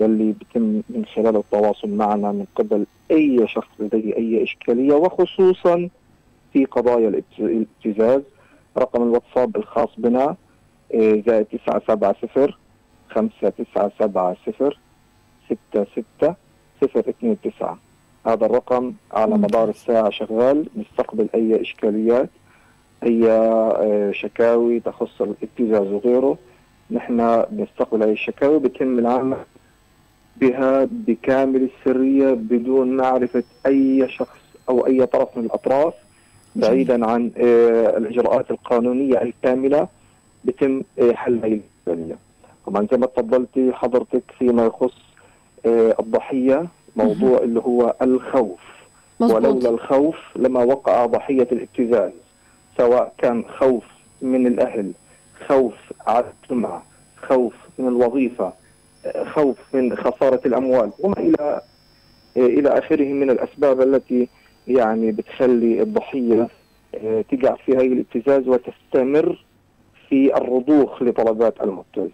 Speaker 4: يلي بيتم من خلاله التواصل معنا من قبل أي شخص لديه أي إشكالية وخصوصا في قضايا الابتزاز رقم الواتساب الخاص بنا آه، زائد 970 597 66 029 هذا الرقم على مدار الساعة شغال نستقبل أي إشكاليات أي آه، شكاوي تخص الابتزاز وغيره نحن بنستقبل أي شكاوي بيتم العمل بها بكامل السرية بدون معرفة أي شخص أو أي طرف من الأطراف بعيدا عن آه، الإجراءات القانونية الكاملة بتم آه، حل هذه الإشكالية. طبعا زي ما تفضلتي حضرتك فيما يخص الضحية. موضوع اللي هو الخوف. مزبوط. ولولا الخوف لما وقع ضحية الابتزاز سواء كان خوف من الأهل خوف على السمعة خوف من الوظيفة خوف من خسارة الأموال وما إلى إلى آخره من الأسباب التي يعني بتخلي الضحية آه، تقع في هذه الابتزاز وتستمر في الرضوخ لطلبات المبتز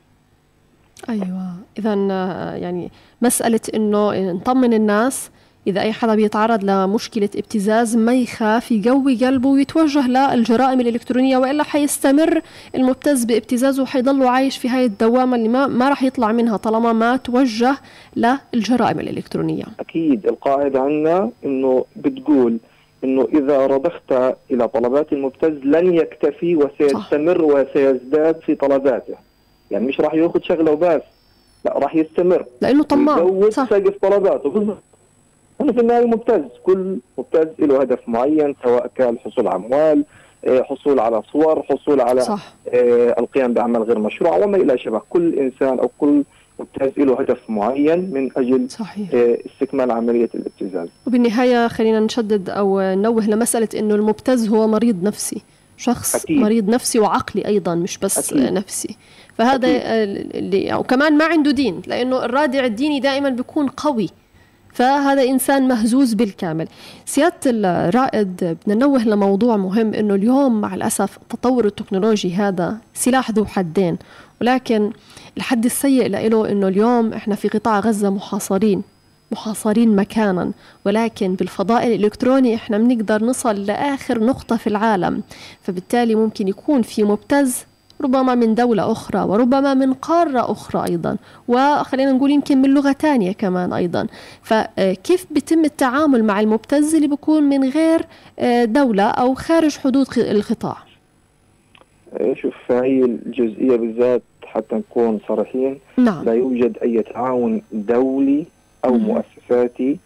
Speaker 2: أيوه. اذا يعني مسألة إنه نطمن الناس إذا أي حدا بيتعرض لمشكلة ابتزاز ما يخاف يقوي قلبه ويتوجه للجرائم الإلكترونية وإلا حيستمر المبتز بابتزازه وحيضله عايش في هاي الدوامة اللي ما, ما راح يطلع منها طالما ما توجه للجرائم الإلكترونية.
Speaker 4: أكيد. القاعدة عندنا إنه بتقول إنه إذا رضخت إلى طلبات المبتز لن يكتفي وسيستمر. وسيزداد في طلباته. يعني مش راح ياخذ شغلة وبس. لا راح يستمر.
Speaker 2: لأنه طماع.
Speaker 4: يزود سقف طلباته. بالضبط. أنا في النهاية مبتز كل مبتز له هدف معين سواء كان حصول على أموال آه، حصول على صور حصول على صح. آه، القيام بأعمال غير مشروعة وما إلى شبه. كل إنسان أو كل مبتز له هدف معين من أجل صحيح. آه، استكمال عملية الابتزاز.
Speaker 2: وبالنهاية خلينا نشدد أو ننوه لمسألة إنه المبتز هو مريض نفسي. شخص أكيد. مريض نفسي وعقلي أيضا مش بس أكيد. نفسي. فهذا اللي وكمان ما عنده دين لأنه الرادع الديني دائما بيكون قوي فهذا إنسان مهزوز بالكامل. سيادة الرائد بدنا ننوه لموضوع مهم إنه اليوم مع الأسف التطور التكنولوجي هذا سلاح ذو حدين ولكن الحد السيء له إنه اليوم إحنا في قطاع غزة محاصرين محاصرين مكانا ولكن بالفضاء الإلكتروني إحنا بنقدر نصل لآخر نقطة في العالم فبالتالي ممكن يكون في مبتز ربما من دولة أخرى وربما من قارة أخرى أيضا وخلينا نقول يمكن من لغة تانية كمان أيضا فكيف بيتم التعامل مع المبتز اللي بيكون من غير آه، دولة أو خارج حدود القطاع
Speaker 4: آه، شوف هي الجزئية بالذات حتى نكون صريحين نعم. لا يوجد أي تعاون دولي أو مم. مؤسساتي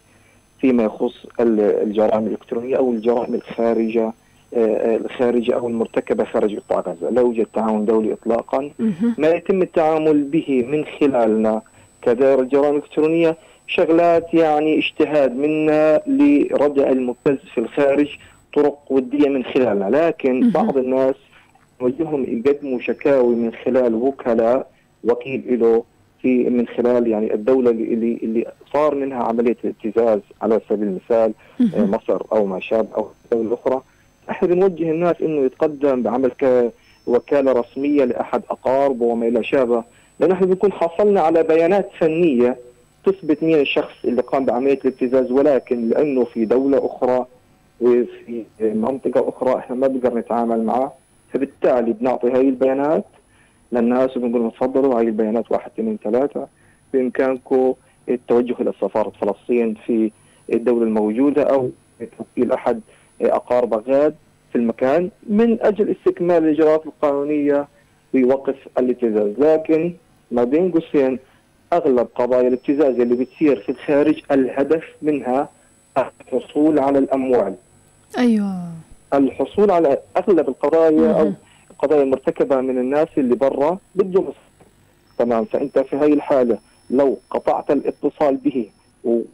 Speaker 4: فيما يخص الجرائم الإلكترونية أو الجرائم الخارجة الخارجة أو المرتكبة خارج قطاع غزة. لا يوجد تعاون دولي إطلاقا. ما يتم التعامل به من خلالنا كدائرة الجرائم الإلكترونية شغلات يعني اجتهاد منا لردع المبتز في الخارج طرق ودية من خلالنا لكن بعض الناس نوجههم يقدموا شكاوي من خلال وكلاء وكيل له في من خلال يعني الدولة اللي اللي صار منها عملية الابتزاز على سبيل المثال مصر أو ما شابه أو دولة أخرى. إحنا بنوجه الناس إنه يتقدم بعمل كوكاله رسمية لأحد أقاربه وما إلى شابه. لأنه إحنا بنكون حصلنا على بيانات فنية تثبت مين الشخص اللي قام بعملية الابتزاز ولكن لأنه في دولة أخرى وفي منطقة أخرى إحنا ما بنقدر نتعامل معه. فبالتالي بنعطي هاي البيانات للناس وبنقول لهم تفضلوا هاي البيانات واحد اثنين ثلاثة. بإمكانكم التوجه إلى سفارة فلسطين في الدولة الموجودة أو توكيل أحد اقارب غاد في المكان من أجل استكمال الإجراءات القانونية بوقف الابتزاز، لكن ما بين قوسين أغلب قضايا الابتزاز اللي بتصير في الخارج الهدف منها الحصول على الأموال.
Speaker 2: أيوه.
Speaker 4: الحصول على أغلب القضايا أو القضايا المرتكبه من الناس اللي برا بده تمام. فأنت في هاي الحالة لو قطعت الاتصال به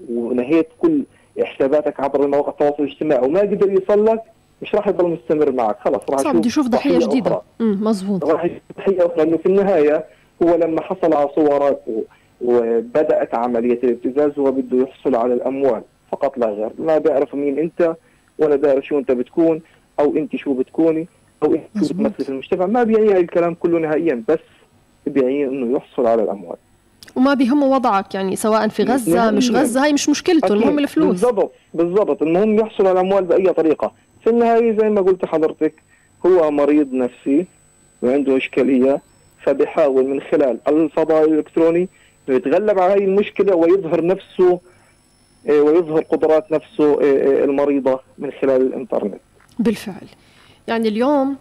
Speaker 4: ونهيت كل حساباتك عبر مواقع التواصل الاجتماعي وما قدر يوصل لك مش راح يضل مستمر معك. خلص
Speaker 2: راح يشوف يشوف ضحية جديدة.
Speaker 4: مضبوط راح يشوف ضحية أخرى لأنه في النهاية هو لما حصل على صورك وبدأت عملية الابتزاز هو بده يحصل على الأموال. فقط لا غير. ما بيعرف مين أنت ولا بيعرف شو أنت بتكون أو أنت شو بتكوني أو أنت شو بتمثل في المجتمع. ما بيعني الكلام كله نهائيا بس بيعني إنه يحصل على الأموال.
Speaker 2: وما بيهمه وضعك يعني سواء في غزة يعني مش غزة هاي مش مشكلته المهم الفلوس.
Speaker 4: بالضبط بالضبط. المهم يحصل على الأموال بأي طريقة. في النهاية زي ما قلت حضرتك هو مريض نفسي وعنده إشكالية فبيحاول من خلال الفضاء الإلكتروني يتغلب على هذه المشكلة ويظهر نفسه إيه، ويظهر قدرات نفسه إيه، إيه، المريضة من خلال الإنترنت.
Speaker 2: بالفعل. يعني اليوم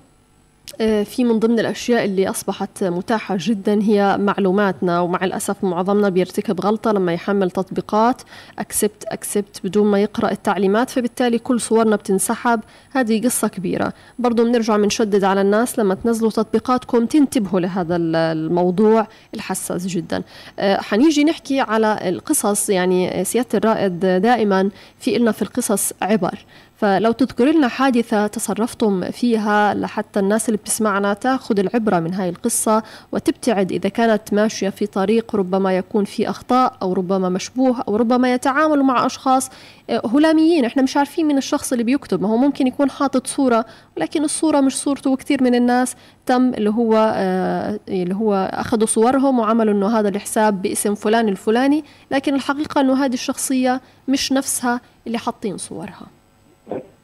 Speaker 2: في من ضمن الأشياء اللي أصبحت متاحة جدا هي معلوماتنا ومع الأسف معظمنا بيرتكب غلطة لما يحمل تطبيقات أكسبت أكسبت بدون ما يقرأ التعليمات فبالتالي كل صورنا بتنسحب. هذه قصة كبيرة. برضو بنرجع بنشدد على الناس لما تنزلوا تطبيقاتكم تنتبهوا لهذا الموضوع الحساس جدا. آه، حنيجي نحكي على القصص يعني سيادة الرائد دائما في إلنا في القصص عبر. فلو تذكر لنا حادثة تصرفتم فيها لحتى الناس اللي بتسمعنا تاخذ العبرة من هاي القصة وتبتعد إذا كانت ماشية في طريق ربما يكون في أخطاء أو ربما مشبوه أو ربما يتعاملوا مع أشخاص آه، هلاميين. إحنا مش عارفين من الشخص اللي بيكتب. ما هو ممكن يكون حاطط صورة ولكن الصورة مش صورته وكثير من الناس. تم اللي هو آه اللي هو أخذوا صورهم وعملوا إنه هذا الحساب باسم فلان الفلاني لكن الحقيقة إنه هذه الشخصية مش نفسها اللي حاطين صورها.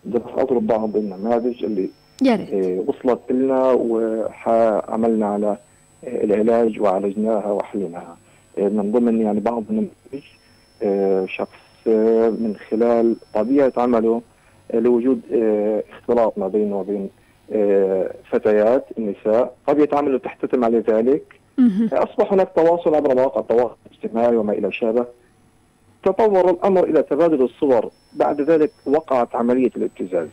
Speaker 4: بدي اضرب بعض النماذج اللي
Speaker 2: يا ريت.
Speaker 4: إيه، وصلت لنا وعملنا على إيه، العلاج وعالجناها وحليناها. إيه، من ضمن يعني بعض النماذج شخص من خلال طبيعة عمله لوجود اختلاط ما بينه وبين فتيات النساء. طبيعة عمله تحتتم على ذلك. أصبح هناك تواصل عبر مواقع التواصل الاجتماعي وما إلى شابه. تطور الأمر إلى تبادل الصور. بعد ذلك وقعت عملية الابتزاز.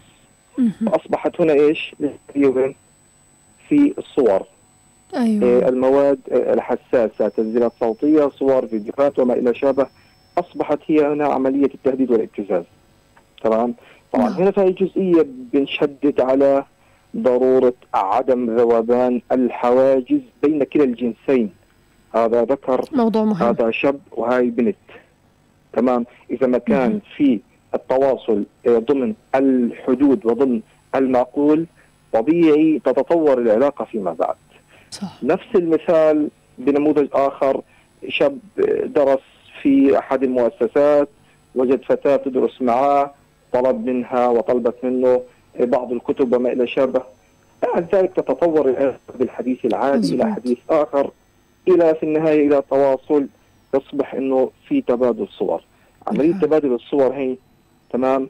Speaker 4: فأصبحت هنا إيش؟ في الصور.
Speaker 2: أيوة. إيه،
Speaker 4: المواد الحساسة تسجيلات صوتية صور فيديوهات وما إلى شابه. أصبحت هي هنا عملية التهديد والابتزاز. تمام؟ طبعا نعم. هنا في هذه الجزئيه بنشدد على ضرورة عدم ذوبان الحواجز بين كلا الجنسين. هذا ذكر
Speaker 2: موضوع مهم.
Speaker 4: هذا شاب وهاي بنت. تمام؟ إذا ما كان في التواصل ضمن الحدود وضمن المعقول طبيعي تتطور العلاقة فيما بعد.
Speaker 2: صح.
Speaker 4: نفس المثال بنموذج آخر شاب درس في أحد المؤسسات وجد فتاة تدرس معه طلب منها وطلبت منه بعض الكتب وما إلى شابه. بعد ذلك تتطور بالحديث العادي إلى حديث آخر إلى في النهاية إلى تواصل يصبح إنه في تبادل صور. عملية تبادل الصور هي تمام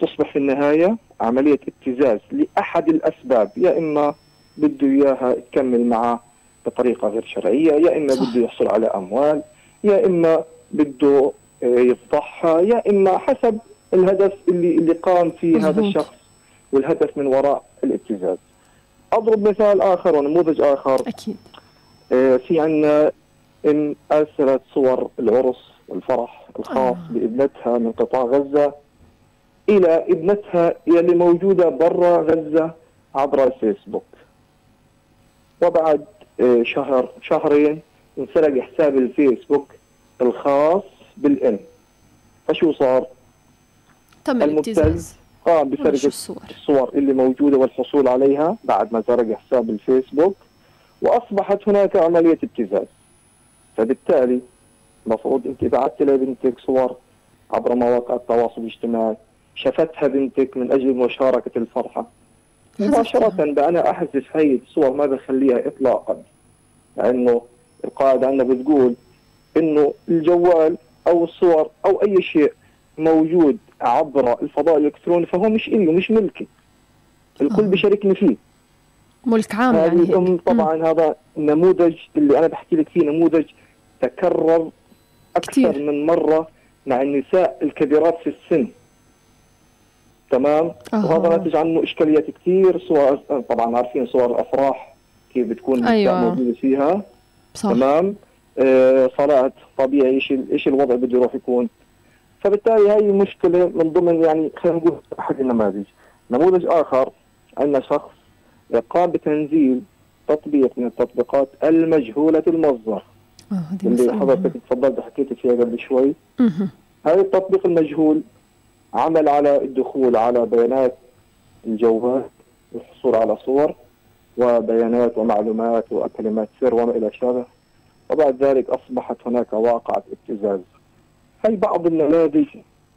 Speaker 4: تصبح في النهاية عملية ابتزاز لأحد الأسباب. يا إما بده إياها تكمل معه بطريقة غير شرعية يا إما صح. بده يحصل على أموال يا إما بده آه، يفضحها يا إما حسب الهدف اللي اللي قام فيه مزبوط. هذا الشخص والهدف من وراء الابتزاز. أضرب مثال آخر ونموذج آخر.
Speaker 2: أكيد.
Speaker 4: آه، في عندنا إن أرسلت صور العرس والفرح الخاص آه. بابنتها من قطاع غزة إلى ابنتها اللي موجودة برا غزة عبر الفيسبوك وبعد آه، شهر شهرين انسرق حساب الفيسبوك الخاص بالام فشو صار؟
Speaker 2: تم الابتزاز
Speaker 4: قام بسرقة الصور. الصور اللي موجودة والحصول عليها بعد ما سرق حساب الفيسبوك وأصبحت هناك عملية ابتزاز فبالتالي المفروض انت بعثت لبنتك صور عبر مواقع التواصل الاجتماعي شفتها بنتك من أجل مشاركة الفرحة مباشرة أنا احذف هي الصور ما بخليها اطلاقا لأنه القاعدة عندنا بتقول إنه الجوال أو الصور أو أي شيء موجود عبر الفضاء الإلكتروني فهو مش الي ومش ملكي الكل آه. بيشاركني فيه
Speaker 2: ملك عام يعني.
Speaker 4: طبعا. هذا النموذج اللي أنا بحكي لك فيه نموذج تكرر أكثر كتير. من مرة مع النساء الكبيرات في السن تمام أوه. وهذا ناتج عنه إشكاليات كثير صور طبعا عارفين صور الأفراح كيف بتكون أيوة. موجودة فيها صح. تمام آه صلاة طبيعي إيش إيش الوضع بده يروح يكون فبالتالي هاي مشكلة من ضمن يعني خلينا نقول احد النماذج نموذج آخر عندنا شخص يقام بتنزيل تطبيق من التطبيقات المجهولة المصدر اللي حضرتك تفضلت حكيت فيها قبل شوي. هذا التطبيق المجهول عمل على الدخول على بيانات الجوال والحصول على صور وبيانات ومعلومات وكلمات سر وما إلى شابه وبعد ذلك أصبحت هناك واقعة ابتزاز. هي بعض النماذج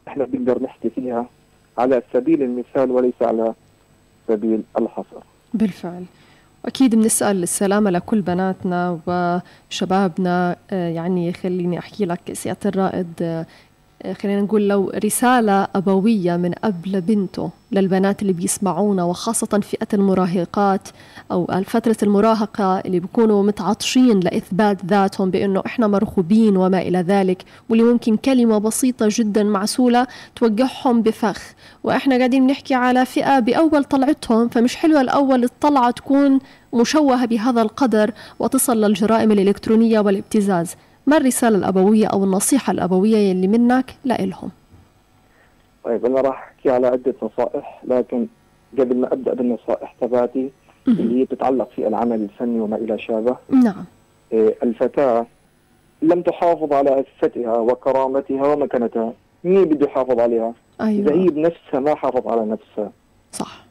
Speaker 4: إحنا بنقدر نحكي فيها على سبيل المثال وليس على سبيل الحصر؟
Speaker 2: بالفعل. أكيد بنسأل السلامة لكل بناتنا وشبابنا. آه، يعني خليني أحكي لك سيادة الرائد. آه، خلينا نقول لو رسالة أبوية من أب لبنته للبنات اللي بيسمعونا وخاصة فئة المراهقات أو فترة المراهقة اللي بيكونوا متعطشين لإثبات ذاتهم بأنه إحنا مرغوبين وما إلى ذلك واللي ممكن كلمة بسيطة جدا معسولة توقعهم بفخ. وإحنا قاعدين بنحكي على فئة بأول طلعتهم فمش حلوة الأول الطلعة تكون مشوهة بهذا القدر وتصل للجرائم الإلكترونية والابتزاز. ما الرسالة الأبوية أو النصيحة الأبوية اللي منك لإلهم؟
Speaker 4: طيب أنا راح أحكي على عدة نصائح لكن قبل ما أبدأ بالنصائح تبعتي اللي هي تتعلق في العمل الفني وما إلى شابه.
Speaker 2: نعم.
Speaker 4: إيه الفتاة لم تحافظ على عفتها وكرامتها ومكانتها. مين بده يحافظ عليها؟
Speaker 2: أيوة.
Speaker 4: إذا هي بنفسها ما حافظ على نفسها.
Speaker 2: صح.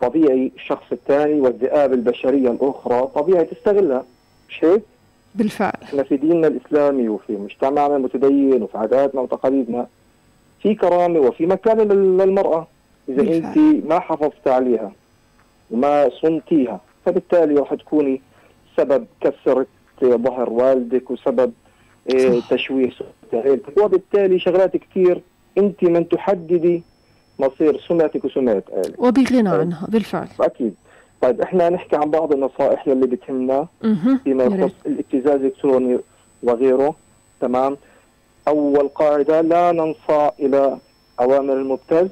Speaker 4: طبيعي الشخص الثاني والذئاب البشرية الأخرى طبيعي تستغلها. مش هيك؟
Speaker 2: بالفعل.
Speaker 4: إحنا في ديننا الإسلامي وفي مجتمعنا المتدين وفي عاداتنا وتقاليدنا في كرامة وفي مكانة للمرأة. إذا بالفعل. أنت ما حافظت عليها وما صنتيها فبالتالي راح تكوني سبب كسرت ظهر والدك وسبب إيه تشويه عيلتك وبالتالي شغلات كثير أنت من تحددي مصير سمعتك وسمعة عيلتك
Speaker 2: وبغنى عنها بالفعل.
Speaker 4: أكيد. طيب إحنا نحكي عن بعض النصائح يلي بتهمنا فيما يخص الابتزاز الإلكتروني وغيره. تمام؟ أول قاعدة لا ننصاع إلى أوامر المبتز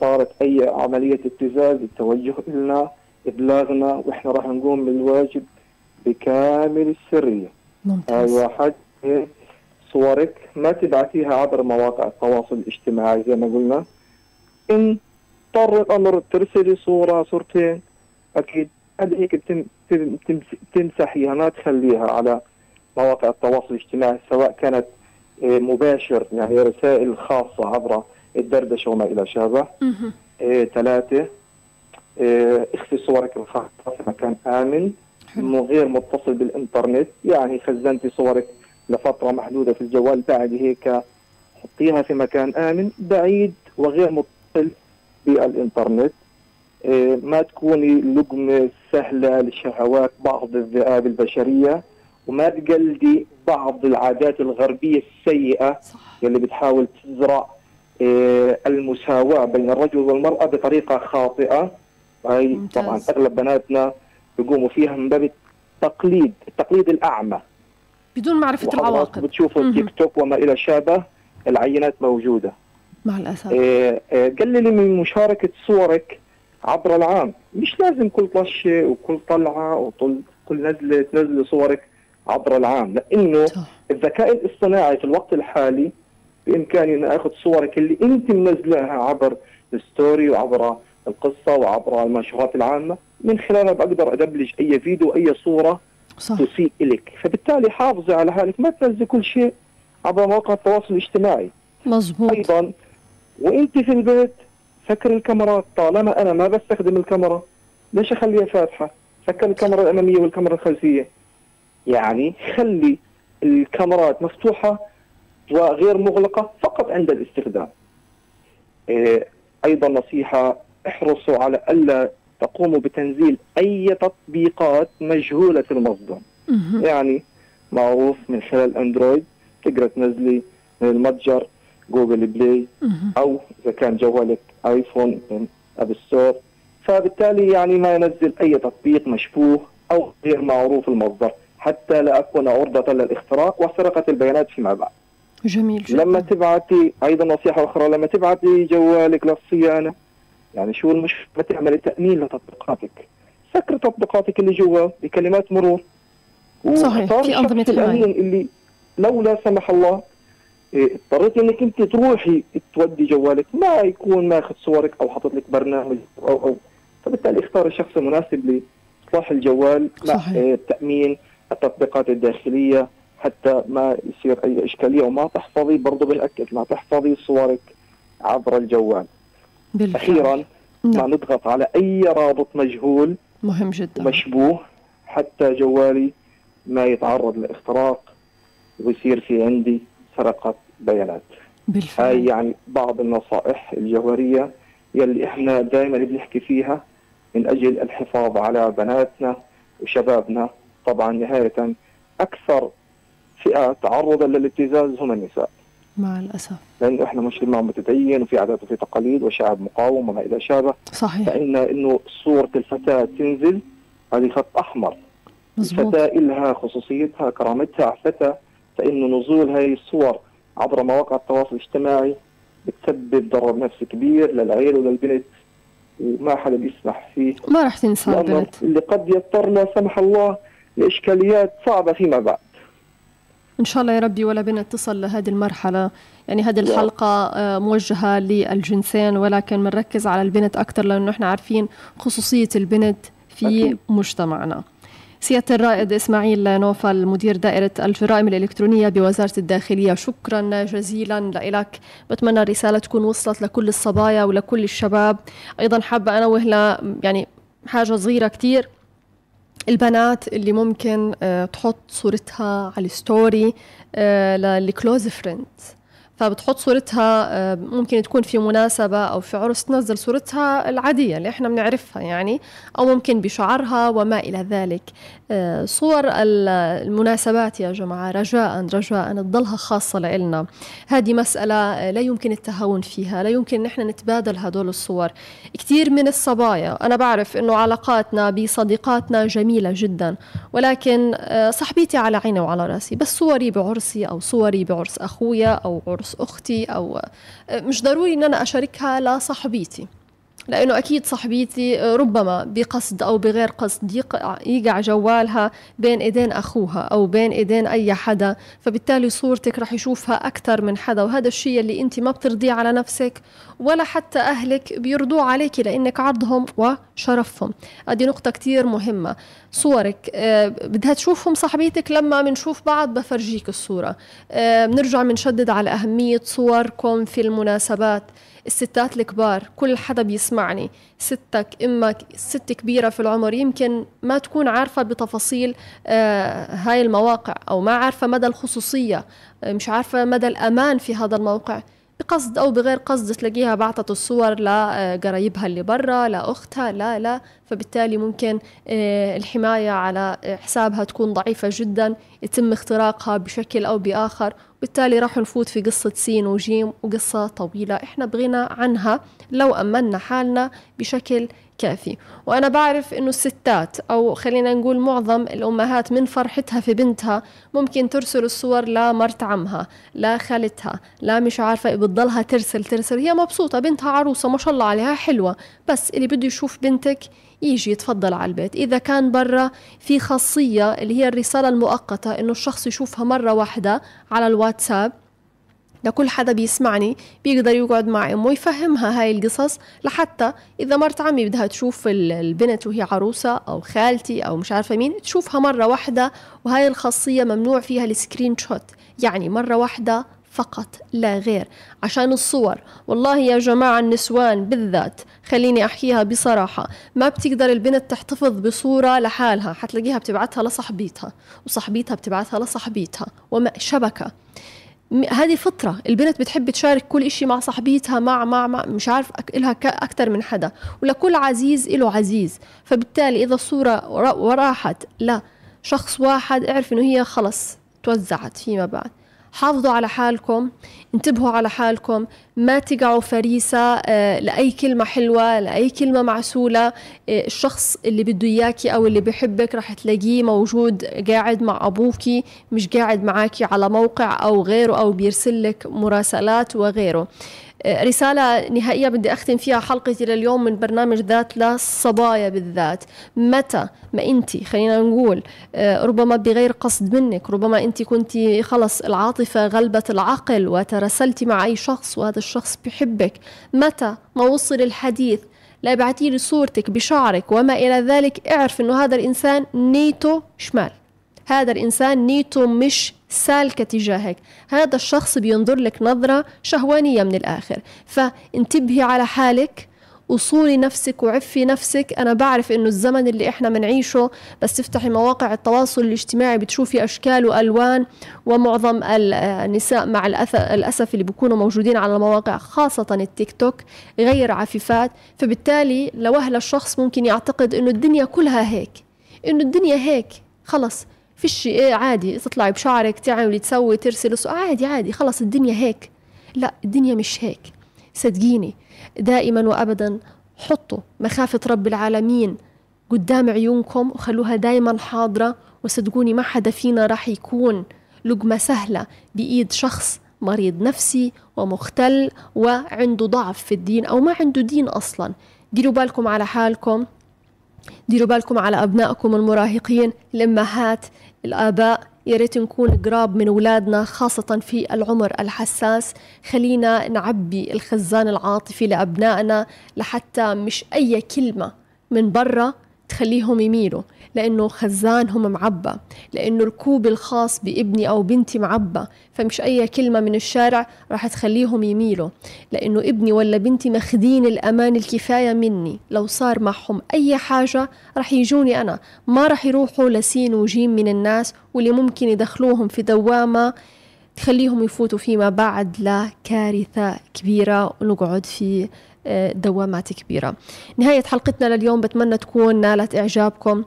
Speaker 4: صارت أي عملية ابتزاز التوجه لنا إبلاغنا وإحنا راح نقوم بالواجب بكامل السرية.
Speaker 2: ممتاز.
Speaker 4: هاي واحد. صورك ما تبعتيها عبر مواقع التواصل الاجتماعي زي ما قلنا. ان اضطر الأمر ترسلي صورة صورتين. أكيد. هذه هيك بتمسحيها ما تخليها على مواقع التواصل الاجتماعي سواء كانت آه، مباشر يعني رسائل خاصة عبر الدردشة وما إلى شابه. إيه ثلاثة. إيه اخفي صورك الخاصة في مكان آمن غير متصل بالإنترنت. يعني خزنتي صورك لفترة محدودة في الجوال بعد هيك حطيها في مكان آمن بعيد وغير متصل بالإنترنت. إيه، ما تكوني لقمة سهلة لشهوات بعض الذئاب البشرية وما تقلدي بعض العادات الغربية السيئة صح. اللي بتحاول تزرع إيه، المساواة بين الرجل والمرأة بطريقة خاطئة. هاي ممتاز. طبعا أغلب بناتنا بيقوموا فيها من باب التقليد التقليد الأعمى.
Speaker 2: بدون معرفة العواقب.
Speaker 4: بتشوفوا التيك توك وما إلى شابه العينات موجودة.
Speaker 2: مع الأسف.
Speaker 4: إيه قللي من مشاركة صورك عبر العام. مش لازم كل طشة وكل طلعة وكل كل نزلة تنزلي صورك عبر العام لأنه صح. الذكاء الاصطناعي في الوقت الحالي بإمكاني أن أخذ صورك اللي أنت منزلاها عبر الستوري وعبر القصة وعبر المنشورات العامة. من خلالها بقدر أدبلج أي فيديو أي صورة صح. تسيء إليك. فبالتالي حافظي على حالك ما تنزلي كل شيء عبر مواقع التواصل الاجتماعي.
Speaker 2: مظبوط.
Speaker 4: أيضا وأنت في البيت سكر الكاميرات طالما أنا ما بستخدم الكاميرا ليش أخليها فاتحة؟ سكر الكاميرا الأمامية والكاميرا الخلفية. يعني خلي الكاميرات مفتوحة وغير مغلقة فقط عند الاستخدام. إيه، أيضا نصيحة احرصوا على ألا تقوموا بتنزيل أي تطبيقات مجهولة المصدر. يعني معروف من خلال أندرويد تقدر تنزلي من المتجر Google Play أو إذا كان جوالك آيفون من App Store فبالتالي يعني ما ينزل أي تطبيق مشبوه أو غير معروف المصدر حتى لا أكون عرضة للاختراق وسرقة البيانات فيما بعد.
Speaker 2: جميل جدا.
Speaker 4: لما تبعتي أيضا نصيحة أخرى لما تبعتي جوالك للصيانة يعني شو المشكلة؟ تعملي تأمين لتطبيقاتك. سكر تطبيقاتك اللي جوا بكلمات مرور.
Speaker 2: صحيح في أنظمة الأمان
Speaker 4: اللي لو لا سمح الله اضطريتي انك انت تروحي تودي جوالك ما يكون ماخذ صورك أو حاطط لك برنامج أو أو فبالتالي اختار الشخص المناسب لإصلاح الجوال مع إيه، تامين التطبيقات الداخلية حتى ما يصير أي إشكالية وما تحفظي برضه بنأكد ما تحفظي صورك عبر الجوال بالفعل. أخيرا نعم. ما نضغط على أي رابط مجهول
Speaker 2: مهم جدا
Speaker 4: مشبوه حتى جوالي ما يتعرض لإختراق ويصير في عندي سرقة بيانات. بالفعل. هاي يعني بعض النصائح الجوهرية يلي إحنا دائما بنحكي فيها من أجل الحفاظ على بناتنا وشبابنا. طبعا نهاية أكثر فئات تعرضا للابتزاز هم النساء.
Speaker 2: مع الأسف.
Speaker 4: لأنه إحنا مجتمع متدين وفي عادات وفي تقاليد وشعب مقاوم وما إلى شابه.
Speaker 2: صحيح.
Speaker 4: فإن إنه صورة الفتاة تنزل هذه خط أحمر. مزبوط. الفتاة لها خصوصيتها كرامتها عفتها فإنه نزول هذه الصور عبر مواقع التواصل الاجتماعي بتسبب ضرر نفسي كبير للعيل وللبنت وما حدا بيسمح فيه.
Speaker 2: ما راح تنسى البنت
Speaker 4: اللي قد يضطر لا سمح الله لإشكاليات صعبة فيما بعد.
Speaker 2: إن شاء الله يا ربي ولا بنت تصل لهذه المرحلة. يعني هذه الحلقة آه، موجهة للجنسين ولكن بنركز على البنت أكثر لأنه إحنا عارفين خصوصية البنت في مجتمعنا. سيادة الرائد إسماعيل نوفل مدير دائرة الجرائم الإلكترونية بوزارة الداخلية شكرا جزيلا. لك بتمنى الرسالة تكون وصلت لكل الصبايا ولكل الشباب. أيضا حابة أنوه ل يعني حاجة صغيرة كتير. البنات اللي ممكن آه، تحط صورتها على ال story آه، لل close friends. فبتحط صورتها آه، ممكن تكون في مناسبة أو في عرس تنزل صورتها العادية اللي إحنا بنعرفها يعني أو ممكن بشعرها وما إلى ذلك. صور المناسبات يا جماعة رجاء رجاء تضلها خاصة لإلنا. هذه مسألة آه، لا يمكن التهاون فيها لا يمكن نحن نتبادل هدول الصور. كثير من الصبايا أنا بعرف أنه علاقاتنا بصديقاتنا جميلة جدا ولكن صاحبتي على عيني وعلى رأسي بس صوري بعرسي أو صوري بعرس أخويا أو عرس أختي أو مش ضروري إن أنا أشاركها لصاحبيتي لأنه أكيد صاحبيتي ربما بقصد أو بغير قصد يقع جوالها بين إيدين أخوها أو بين إيدين أي حدا فبالتالي صورتك رح يشوفها أكثر من حدا وهذا الشيء اللي أنت ما بترضيه على نفسك ولا حتى أهلك بيرضوه عليك لأنك عرضهم وشرفهم. هذه نقطة كتير مهمة. صورك آه، بدها تشوفهم صاحبيتك لما بنشوف بعض بفرجيك الصورة. آه، بنرجع بنشدد على أهمية صوركم في المناسبات. الستات الكبار كل حدا بيسمعني. ستك أمك ست كبيرة في العمر يمكن ما تكون عارفة بتفاصيل آه هاي المواقع أو ما عارفة مدى الخصوصية آه مش عارفة مدى الأمان في هذا الموقع. بقصد أو بغير قصد تلاقيها بعثت الصور لقرايبها اللي برا لاختها لا لا. فبالتالي ممكن آه، الحماية على حسابها تكون ضعيفة جدا يتم اختراقها بشكل أو بآخر. بالتالي راح نفوت في قصة سين وجيم وقصة طويلة. إحنا بغنى عنها لو أمنا حالنا بشكل كافي. وأنا بعرف إنه الستات أو خلينا نقول معظم الأمهات من فرحتها في بنتها ممكن ترسل الصور لمرت عمها لا خالتها لا مش عارفة بتضلها ترسل ترسل. هي مبسوطة بنتها عروسة ما شاء الله عليها حلوة. بس اللي بده يشوف بنتك يجي يتفضل على البيت. إذا كان برا في خاصية اللي هي الرسالة المؤقتة إنه الشخص يشوفها مرة واحدة على الواتساب لكل حدا بيسمعني بيقدر يقعد مع أمه ويفهمها هاي القصص لحتى إذا مرت عمي بدها تشوف البنت وهي عروسة أو خالتي أو مش عارفة مين تشوفها مرة واحدة وهاي الخاصية ممنوع فيها ال screenshot. يعني مرة واحدة فقط لا غير. عشان الصور. والله يا جماعة النسوان بالذات خليني أحكيها بصراحة. ما بتقدر البنت تحتفظ بصورة لحالها. حتلاقيها بتبعتها لصاحبيتها وصاحبيتها بتبعتها لصاحبيتها. وما شبكة. هذه فطرة. البنت بتحب تشارك كل إشي مع صاحبيتها مع مع, مع مش عارف إلها أكثر من حدا. ولكل عزيز إله عزيز. فبالتالي إذا الصورة وراحت لا. شخص واحد اعرف إنه هي خلص توزعت فيما بعد. حافظوا على حالكم انتبهوا على حالكم ما تقعوا فريسة آه، لأي كلمة حلوة لأي كلمة معسولة. آه، الشخص اللي بده إياكي أو اللي بحبك رح تلاقيه موجود قاعد مع أبوكي مش قاعد معاكي على موقع أو غيره أو بيرسل لك مراسلات وغيره. رسالة نهائية بدي أختم فيها حلقتي لليوم من برنامج ذات للصبايا بالذات. متى؟ ما أنت خلينا نقول آه، ربما بغير قصد منك ربما أنت كنت خلص العاطفة غلبت العقل وترسلتي مع أي شخص وهذا الشخص بحبك. متى؟ ما وصل الحديث؟ لا ابعتي لي صورتك بشعرك وما إلى ذلك. اعرف أنه هذا الإنسان نيته شمال. هذا الإنسان نيته مش سالكة تجاهك. هذا الشخص بينظر لك نظرة شهوانية من الآخر. فانتبهي على حالك وصولي نفسك وعفي نفسك. أنا بعرف إنه الزمن اللي إحنا بنعيشه بس تفتحي مواقع التواصل الاجتماعي بتشوفي أشكال وألوان ومعظم النساء مع الأسف اللي بيكونوا موجودين على المواقع خاصة التيك توك غير عفيفات. فبالتالي لو أهل الشخص ممكن يعتقد إنه الدنيا كلها هيك. إنه الدنيا هيك. خلص. فيش إيه عادي تطلعي بشعرك تعملي تسوي ترسلي عادي عادي خلص الدنيا هيك. لا الدنيا مش هيك. صدقيني دائما وابدا حطوا مخافة رب العالمين قدام عيونكم وخلوها دائما حاضرة. وصدقوني ما حدا فينا راح يكون لقمة سهلة بإيد شخص مريض نفسي ومختل وعنده ضعف في الدين أو ما عنده دين أصلا. ديروا بالكم على حالكم. ديروا بالكم على أبنائكم المراهقين الأمهات الآباء. يا ريت نكون قراب من أولادنا خاصة في العمر الحساس. خلينا نعبي الخزان العاطفي لأبنائنا لحتى مش أي كلمة من برا تخليهم يميلوا لأنه خزانهم معبى لأنه الكوب الخاص بابني أو بنتي معبى فمش أي كلمة من الشارع راح تخليهم يميلوا لأنه ابني ولا بنتي مخدين الأمان الكفاية مني لو صار معهم أي حاجة راح يجوني أنا ما راح يروحوا لسين وجيم من الناس واللي ممكن يدخلوهم في دوامة تخليهم يفوتوا فيما بعد لكارثة كبيرة ونقعد في دوامات كبيرة. نهاية حلقتنا لليوم بتمنى تكون نالت إعجابكم.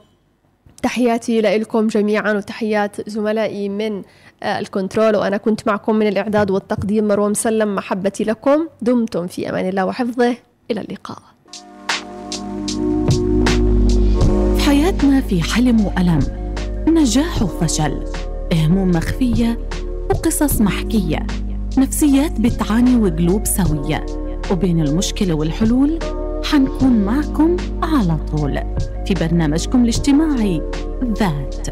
Speaker 2: تحياتي لكم جميعا وتحيات زملائي من آه، الكنترول. وأنا كنت معكم من الإعداد والتقديم مروة مسلم. محبتي لكم. دمتم في أمان الله وحفظه. إلى اللقاء.
Speaker 1: في حياتنا في حلم وألم. نجاح وفشل. هموم مخفية. وقصص محكية. نفسيات بتعاني وقلوب سوية. وبين المشكلة والحلول حنكون معكم على طول في برنامجكم الاجتماعي ذات.